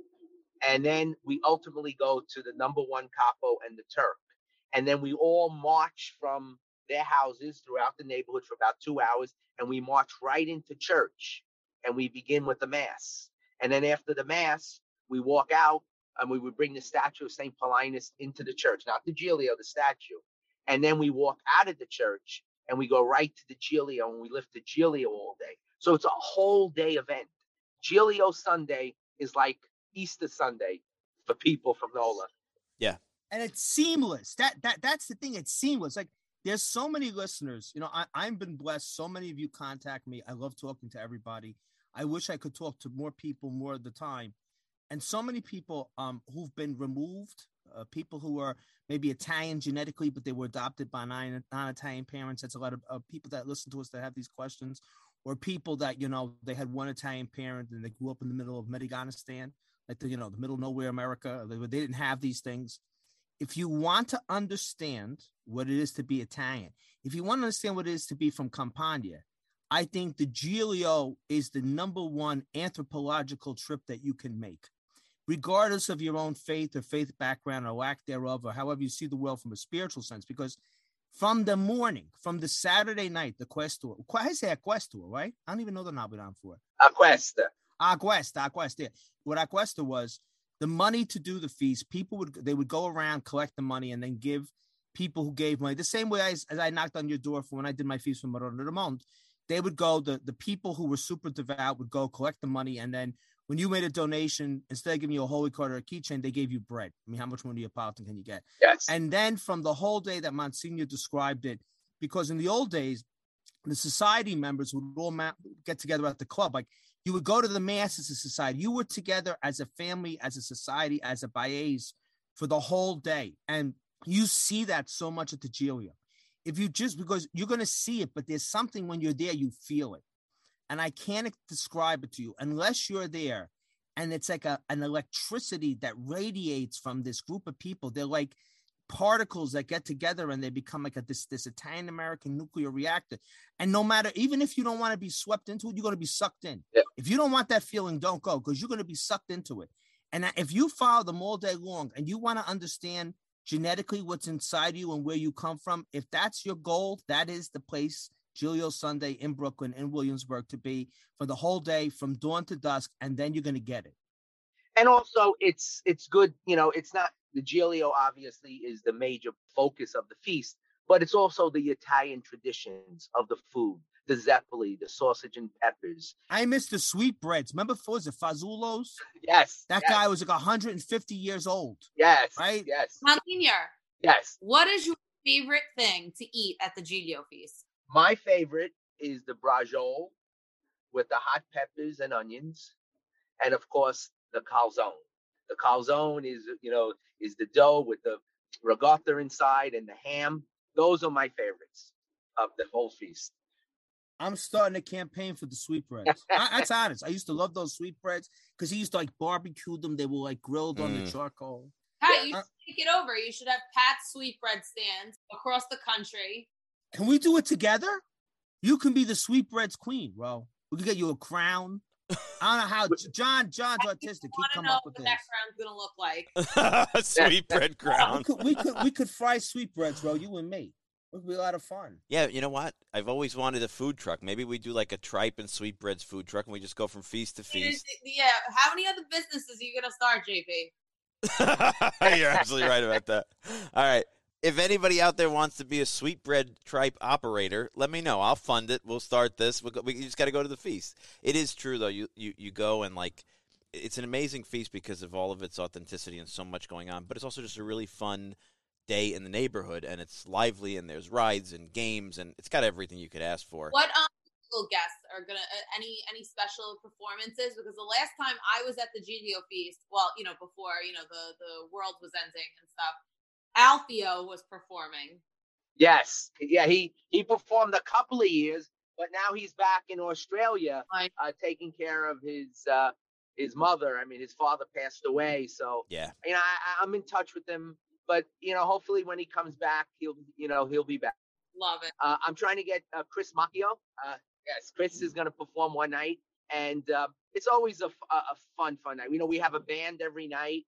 and then we ultimately go to the number one capo and the Turk, and then we all march from their houses throughout the neighborhood for about two hours, and we march right into church, and we begin with the mass and then after the mass, we walk out and we would bring the statue of St. Paulinus into the church, not the Giglio, the statue. And then we walk out of the church and we go right to the Giglio and we lift the Giglio all day. So it's a whole day event. Giglio Sunday is like Easter Sunday for people from Nola. Yeah. And it's seamless. That that that's the thing. It's seamless. Like there's so many listeners. You know, I, I've been blessed. So many of you contact me. I love talking to everybody. I wish I could talk to more people more of the time. And so many people um, who've been removed, uh, people who are maybe Italian genetically, but they were adopted by non Italian parents. That's a lot of uh, people that listen to us that have these questions, or people that, you know, they had one Italian parent and they grew up in the middle of Mediganistan, like the, you know, the middle nowhere America. They, they didn't have these things. If you want to understand what it is to be Italian, if you want to understand what it is to be from Campania, I think the Giglio is the number one anthropological trip that you can make, regardless of your own faith or faith background or lack thereof, or however you see the world from a spiritual sense. Because from the morning, from the Saturday night, the quest Questor, I say a Questor, right? I don't even know the Nabidan for it. Aquesta. Aquesta, Aquesta. What Aquesta was, the money to do the feast, people would they would go around, collect the money, and then give people who gave money the same way as, as I knocked on your door for when I did my feast for Marona de Mont they would go the the people who were super devout would go collect the money and then when you made a donation instead of giving you a holy card or a keychain they gave you bread. I mean how much money a politan can you get? Yes. And then from the whole day that monsignor described it because in the old days the society members would all ma- get together at the club. Like you would go to the mass as a society. You were together as a family as a society as a baez for the whole day. And you see that so much at the Giglio if you just because you're going to see it, but there's something when you're there, you feel it. And I can't describe it to you unless you're there. And it's like a, an electricity that radiates from this group of people. They're like particles that get together and they become like a this, this Italian American nuclear reactor. And no matter, even if you don't want to be swept into it, you're going to be sucked in. Yeah. If you don't want that feeling, don't go because you're going to be sucked into it. And if you follow them all day long and you want to understand genetically what's inside you and where you come from, if that's your goal, that is the place Giglio Sunday in Brooklyn, in Williamsburg, to be for the whole day from dawn to dusk, and then you're going to get it. and also it's it's good you know it's not the giglio obviously is the major focus of the feast but it's also the italian traditions of the food the zeppoli the sausage and peppers I miss the sweetbreads. Remember, was it Fazulos? yes That yes, guy was like 150 years old. yes right? yes Monsignor, yes what is your favorite thing to eat at the Giglio feast? my favorite is the braciole with the hot peppers and onions and of course the calzone the calzone is you know is the dough with the ricotta inside and the ham those are my favorites of the whole feast I'm starting a campaign for the sweetbreads. I, that's honest. I used to love those sweetbreads because he used to like barbecue them. They were like grilled on the Mm. charcoal. Pat, you Uh, should take it over. You should have Pat's sweetbread stands across the country. Can we do it together? You can be the sweetbreads queen, bro. We can get you a crown. I don't know how John John's autistic. He want to come know up what with that this. crown's gonna look like. Sweetbread We crown. could, we could we could fry sweetbreads, bro. You and me. It would be a lot of fun. Yeah, you know what? I've always wanted a food truck. Maybe we do like a tripe and sweetbreads food truck, and we just go from feast to feast. Yeah, how many other businesses are you gonna start, JP? You're absolutely right about that. All right. If anybody out there wants to be a sweetbread tripe operator, let me know. I'll fund it. We'll start this. We'll go, we just got to go to the feast. It is true though. You, you you go and like it's an amazing feast because of all of its authenticity and so much going on. But it's also just a really fun day in the neighborhood, and it's lively, and there's rides and games, and it's got everything you could ask for. What um guests are gonna uh, any any special performances? Because the last time I was at the Giglio feast, well, you know, before you know the the world was ending and stuff, Alfio was performing. Yes, yeah, he he performed a couple of years, but now he's back in Australia, Right. uh, taking care of his uh, his mother. I mean, his father passed away, so Yeah. you know I, I- I'm in touch with him. But you know, hopefully when he comes back, he'll you know he'll be back. Love it. Uh, I'm trying to get uh, Chris Macchio. Uh, yes, Chris is going to perform one night, and uh, it's always a a fun, fun night. You know, we have a band every night,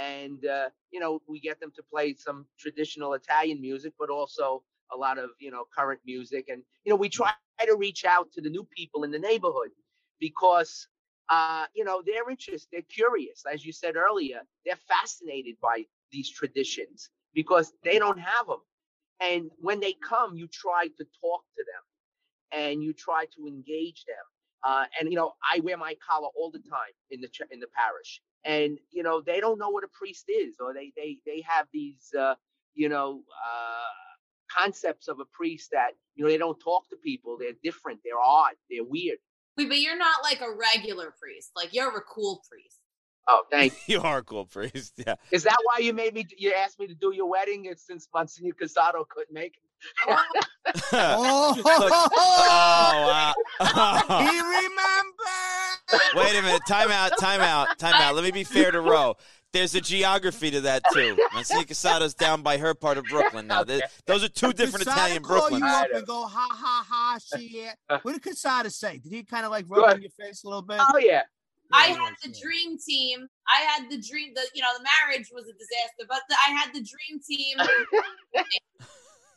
and uh, you know we get them to play some traditional Italian music, but also a lot of you know current music, and you know we try to reach out to the new people in the neighborhood because uh, you know they're interested, they're curious, as you said earlier, they're fascinated by these traditions because they don't have them. And when they come, you try to talk to them and you try to engage them. Uh, and you know, I wear my collar all the time in the in the parish, and you know, they don't know what a priest is, or they they they have these uh, you know uh, concepts of a priest that you know they don't talk to people. They're different. They're odd. They're weird. Wait, but you're not like a regular priest. Like you're a cool priest. Oh, thank you. You are cool priest. Yeah. Is that why you made me? You asked me to do your wedding, It's since Monsignor Cassato couldn't make it. Oh, oh wow. he remembered. Wait a minute. Time out. Time out. Time out. Let me be fair to Ro. There's a geography to that too. Monsignor Cassato's down by her part of Brooklyn now. Th- Those are two different Cassato Italian call Brooklyns. you up and go ha ha ha shit. What did Cassato say? Did he kind of like rub ahead. in your face a little bit? Oh yeah, I had the dream team. I had the dream. The you know the marriage was a disaster, but the, I had the dream team.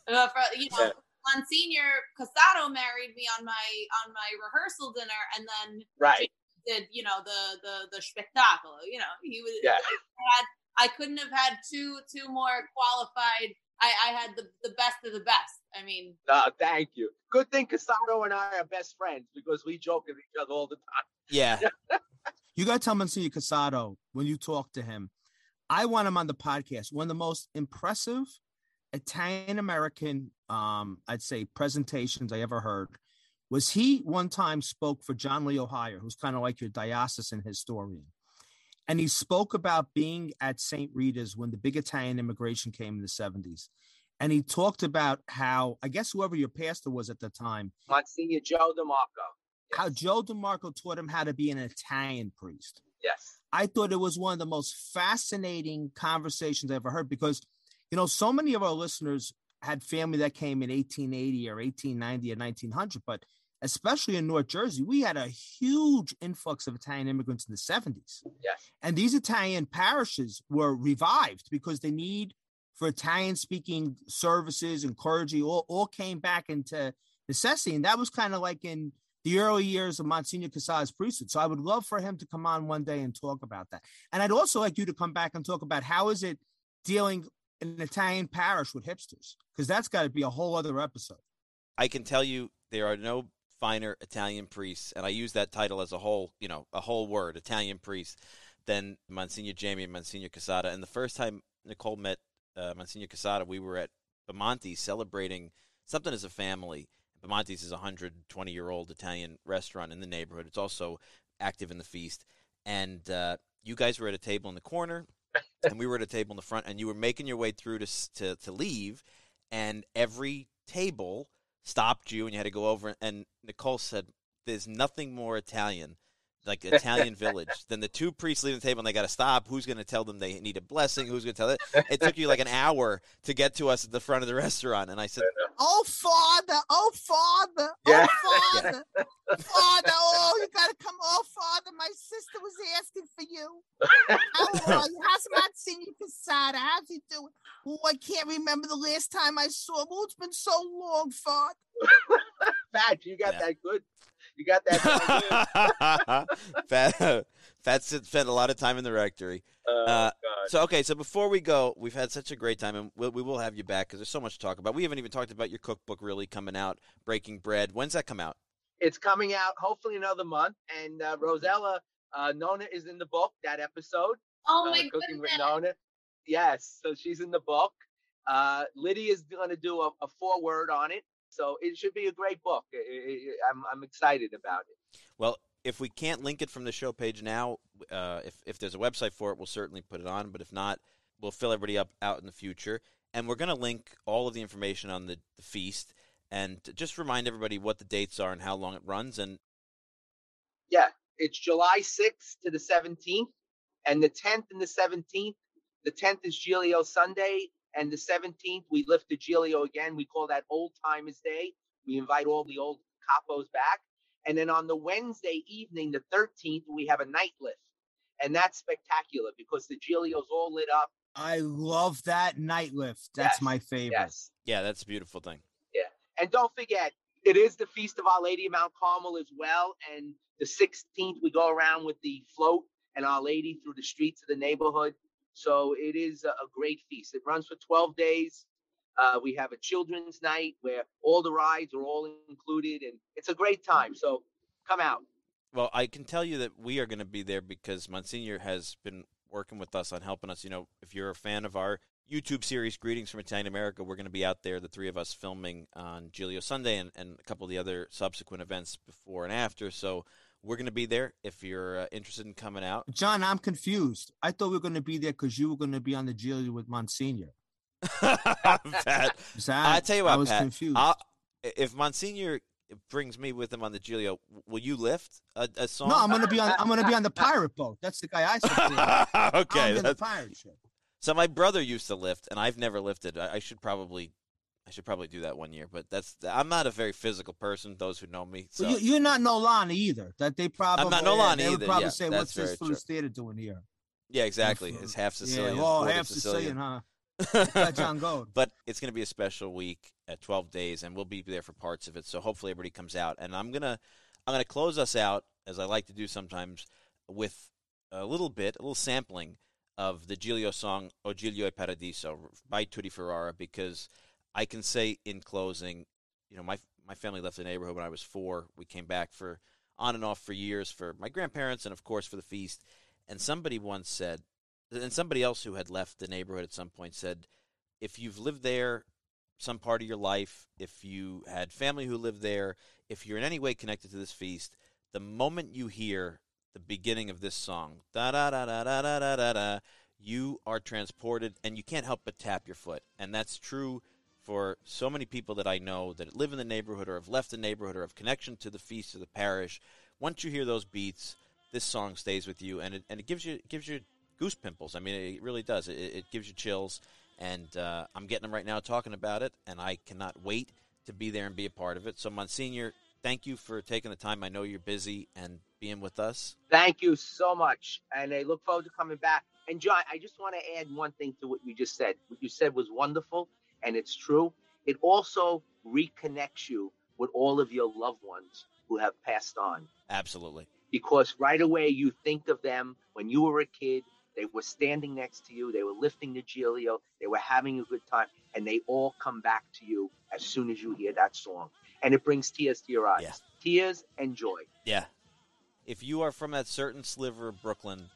uh, for, you know, Yeah. Monsignor Cassato married me on my on my rehearsal dinner, and then right. did you know the the the spectacle. You know, he was. Yeah. I had. I couldn't have had two two more qualified. I, I had the the best of the best. I mean, No, thank you. Good thing Cassato and I are best friends because we joke with each other all the time. Yeah. You got to tell Monsignor Cassato when you talk to him. I want him on the podcast. One of the most impressive Italian American, um, I'd say, presentations I ever heard was he one time spoke for John Leo Heyer, who's kind of like your diocesan historian. And he spoke about being at St. Rita's when the big Italian immigration came in the 70s. And he talked about how, I guess, whoever your pastor was at the time, Monsignor Joe DeMarco. How Joe DeMarco taught him how to be an Italian priest. Yes. I thought it was one of the most fascinating conversations I ever heard because, you know, so many of our listeners had family that came in 1880 or 1890 or 1900, but especially in North Jersey, we had a huge influx of Italian immigrants in the 70s. Yes. And these Italian parishes were revived because the need for Italian speaking services and clergy all, all came back into necessity. And that was kind of like in the early years of Monsignor Cassato's priesthood. So I would love for him to come on one day and talk about that. And I'd also like you to come back and talk about how is it dealing in an Italian parish with hipsters? Because that's got to be a whole other episode. I can tell you there are no finer Italian priests, and I use that title as a whole, you know, a whole word, Italian priest, than Monsignor Jamie and Monsignor Cassato. And the first time Nicole met uh, Monsignor Cassato, we were at Bamonte celebrating something as a family. Bamonte's is a 120 year old Italian restaurant in the neighborhood. It's also active in the feast. And uh, you guys were at a table in the corner, and we were at a table in the front, and you were making your way through to, to, to leave, and every table stopped you, and you had to go over. And Nicole said, There's nothing more Italian like Italian village. Then the two priests leave the table and they got to stop. Who's going to tell them they need a blessing? Who's going to tell it? It took you like an hour to get to us at the front of the restaurant. And I said, Oh, Father, oh, Father, oh, Yeah. oh, Father, Father, oh, you got to come. Oh, Father, my sister was asking for you. How are you? How's Monsignor Cassato? How's he doing? Oh, I can't remember the last time I saw him. Oh, it's been so long, Father. Fat, you got Yeah. that good. You got that. good. Fat, Fat sit- spent a lot of time in the rectory. Oh, Uh, So, okay, so before we go, we've had such a great time, and we'll, we will have you back because there's so much to talk about. We haven't even talked about your cookbook really coming out, Breaking Bread. When's that come out? It's coming out hopefully another month. And uh, Rossella, uh, Nonna is in the book, that episode. Oh uh, my Cooking with. Nonna. Yes, so she's in the book. Uh, Lidia is going to do a, a foreword on it. So it should be a great book. I- I- I- I'm, I'm excited about it. Well, if we can't link it from the show page now, uh, if if there's a website for it, we'll certainly put it on. But if not, we'll fill everybody up out in the future. And we're going to link all of the information on the, the feast and just remind everybody what the dates are and how long it runs. And Yeah, it's July 6th to the 17th, and the 10th and the 17th. The 10th is Giglio Sunday, and the 17th we lift the Giglio again. We call that Old Timers Day. We invite all the old capos back, and then on the Wednesday evening, the 13th, we have a night lift, and that's spectacular because the Giglio's all lit up. I love that night lift. That's Yes, my favorite. Yes, yeah, that's a beautiful thing. Yeah. And don't forget, it is the Feast of Our Lady of Mount Carmel as well. And the 16th, we go around with the float and Our Lady through the streets of the neighborhood. So it is a, a great feast. It runs for 12 days. Uh, we have a children's night where all the rides are all included, and it's a great time. So come out. Well, I can tell you that we are going to be there because Monsignor has been working with us on helping us. You know, if you're a fan of our YouTube series, Greetings from Italian America, we're going to be out there, the three of us, filming on Giglio Sunday and, and a couple of the other subsequent events before and after. So we're going to be there if you're uh, interested in coming out. John, I'm confused. I thought we were going to be there because you were going to be on the Giglio with Monsignor. Pat, Is I tell you what, I was Pat, confused. I'll, if Monsignor brings me with him on the Giglio, will you lift a, a song? no, I'm going to be on. I'm to be on the pirate boat. That's the guy I support. okay, I'm in the pirate ship. So my brother used to lift, and I've never lifted. I, I should probably, I should probably do that one year. But that's I'm not a very physical person. Those who know me, so Well, you, you're not Nolani either. That they probably I'm not Nolani They would either, probably yeah, say, "What's this theater doing here?" yeah, exactly. It's half Sicilian, yeah, well, half Sicilian, huh? Gold. but it's going to be a special week at 12 days, and we'll be there for parts of it. So hopefully everybody comes out. And I'm gonna I'm gonna close us out as I like to do sometimes with a little bit, a little sampling of the Giglio song "O Giglio e Paradiso" by Tutti Ferrara, because I can say in closing, you know, my my family left the neighborhood when I was four. We came back for on and off for years for my grandparents and of course for the feast. And somebody once said, and somebody else who had left the neighborhood at some point said, if you've lived there some part of your life, if you had family who lived there, if you're in any way connected to this feast, the moment you hear the beginning of this song, da da da da da da da da, you are transported and you can't help but tap your foot. And that's true for so many people that I know that live in the neighborhood or have left the neighborhood or have connection to the feast of the parish. Once you hear those beats, this song stays with you, and it and it gives you gives you goose pimples. I mean, it really does. It, it gives you chills, and uh, I'm getting them right now talking about it, and I cannot wait to be there and be a part of it. So, Monsignor, thank you for taking the time. I know you're busy and being with us. Thank you so much. And I look forward to coming back. And John, I just want to add one thing to what you just said. What you said was wonderful and it's true. It also reconnects you with all of your loved ones who have passed on. Absolutely. Because right away you think of them when you were a kid, they were standing next to you, they were lifting the Giglio, they were having a good time, and they all come back to you as soon as you hear that song. And it brings tears to your eyes. Yeah. Tears and joy. Yeah. If you are from that certain sliver of Brooklyn,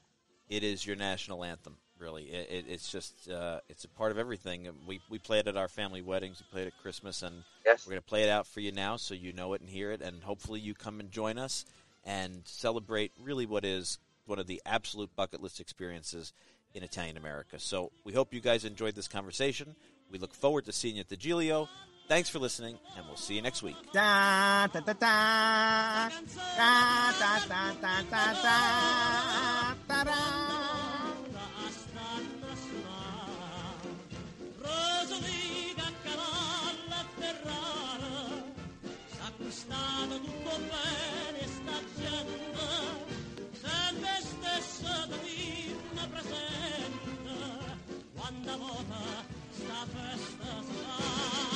it is your national anthem. Really, it, it, it's just uh, it's a part of everything. We we play it at our family weddings. We play it at Christmas, and Yes. we're going to play it out for you now, so you know it and hear it, and hopefully you come and join us and celebrate really what is one of the absolute bucket list experiences in Italian America. So we hope you guys enjoyed this conversation. We look forward to seeing you at the Giglio. Thanks for listening, and we'll see you next week. Tutto bene. τα βότα στα φέστα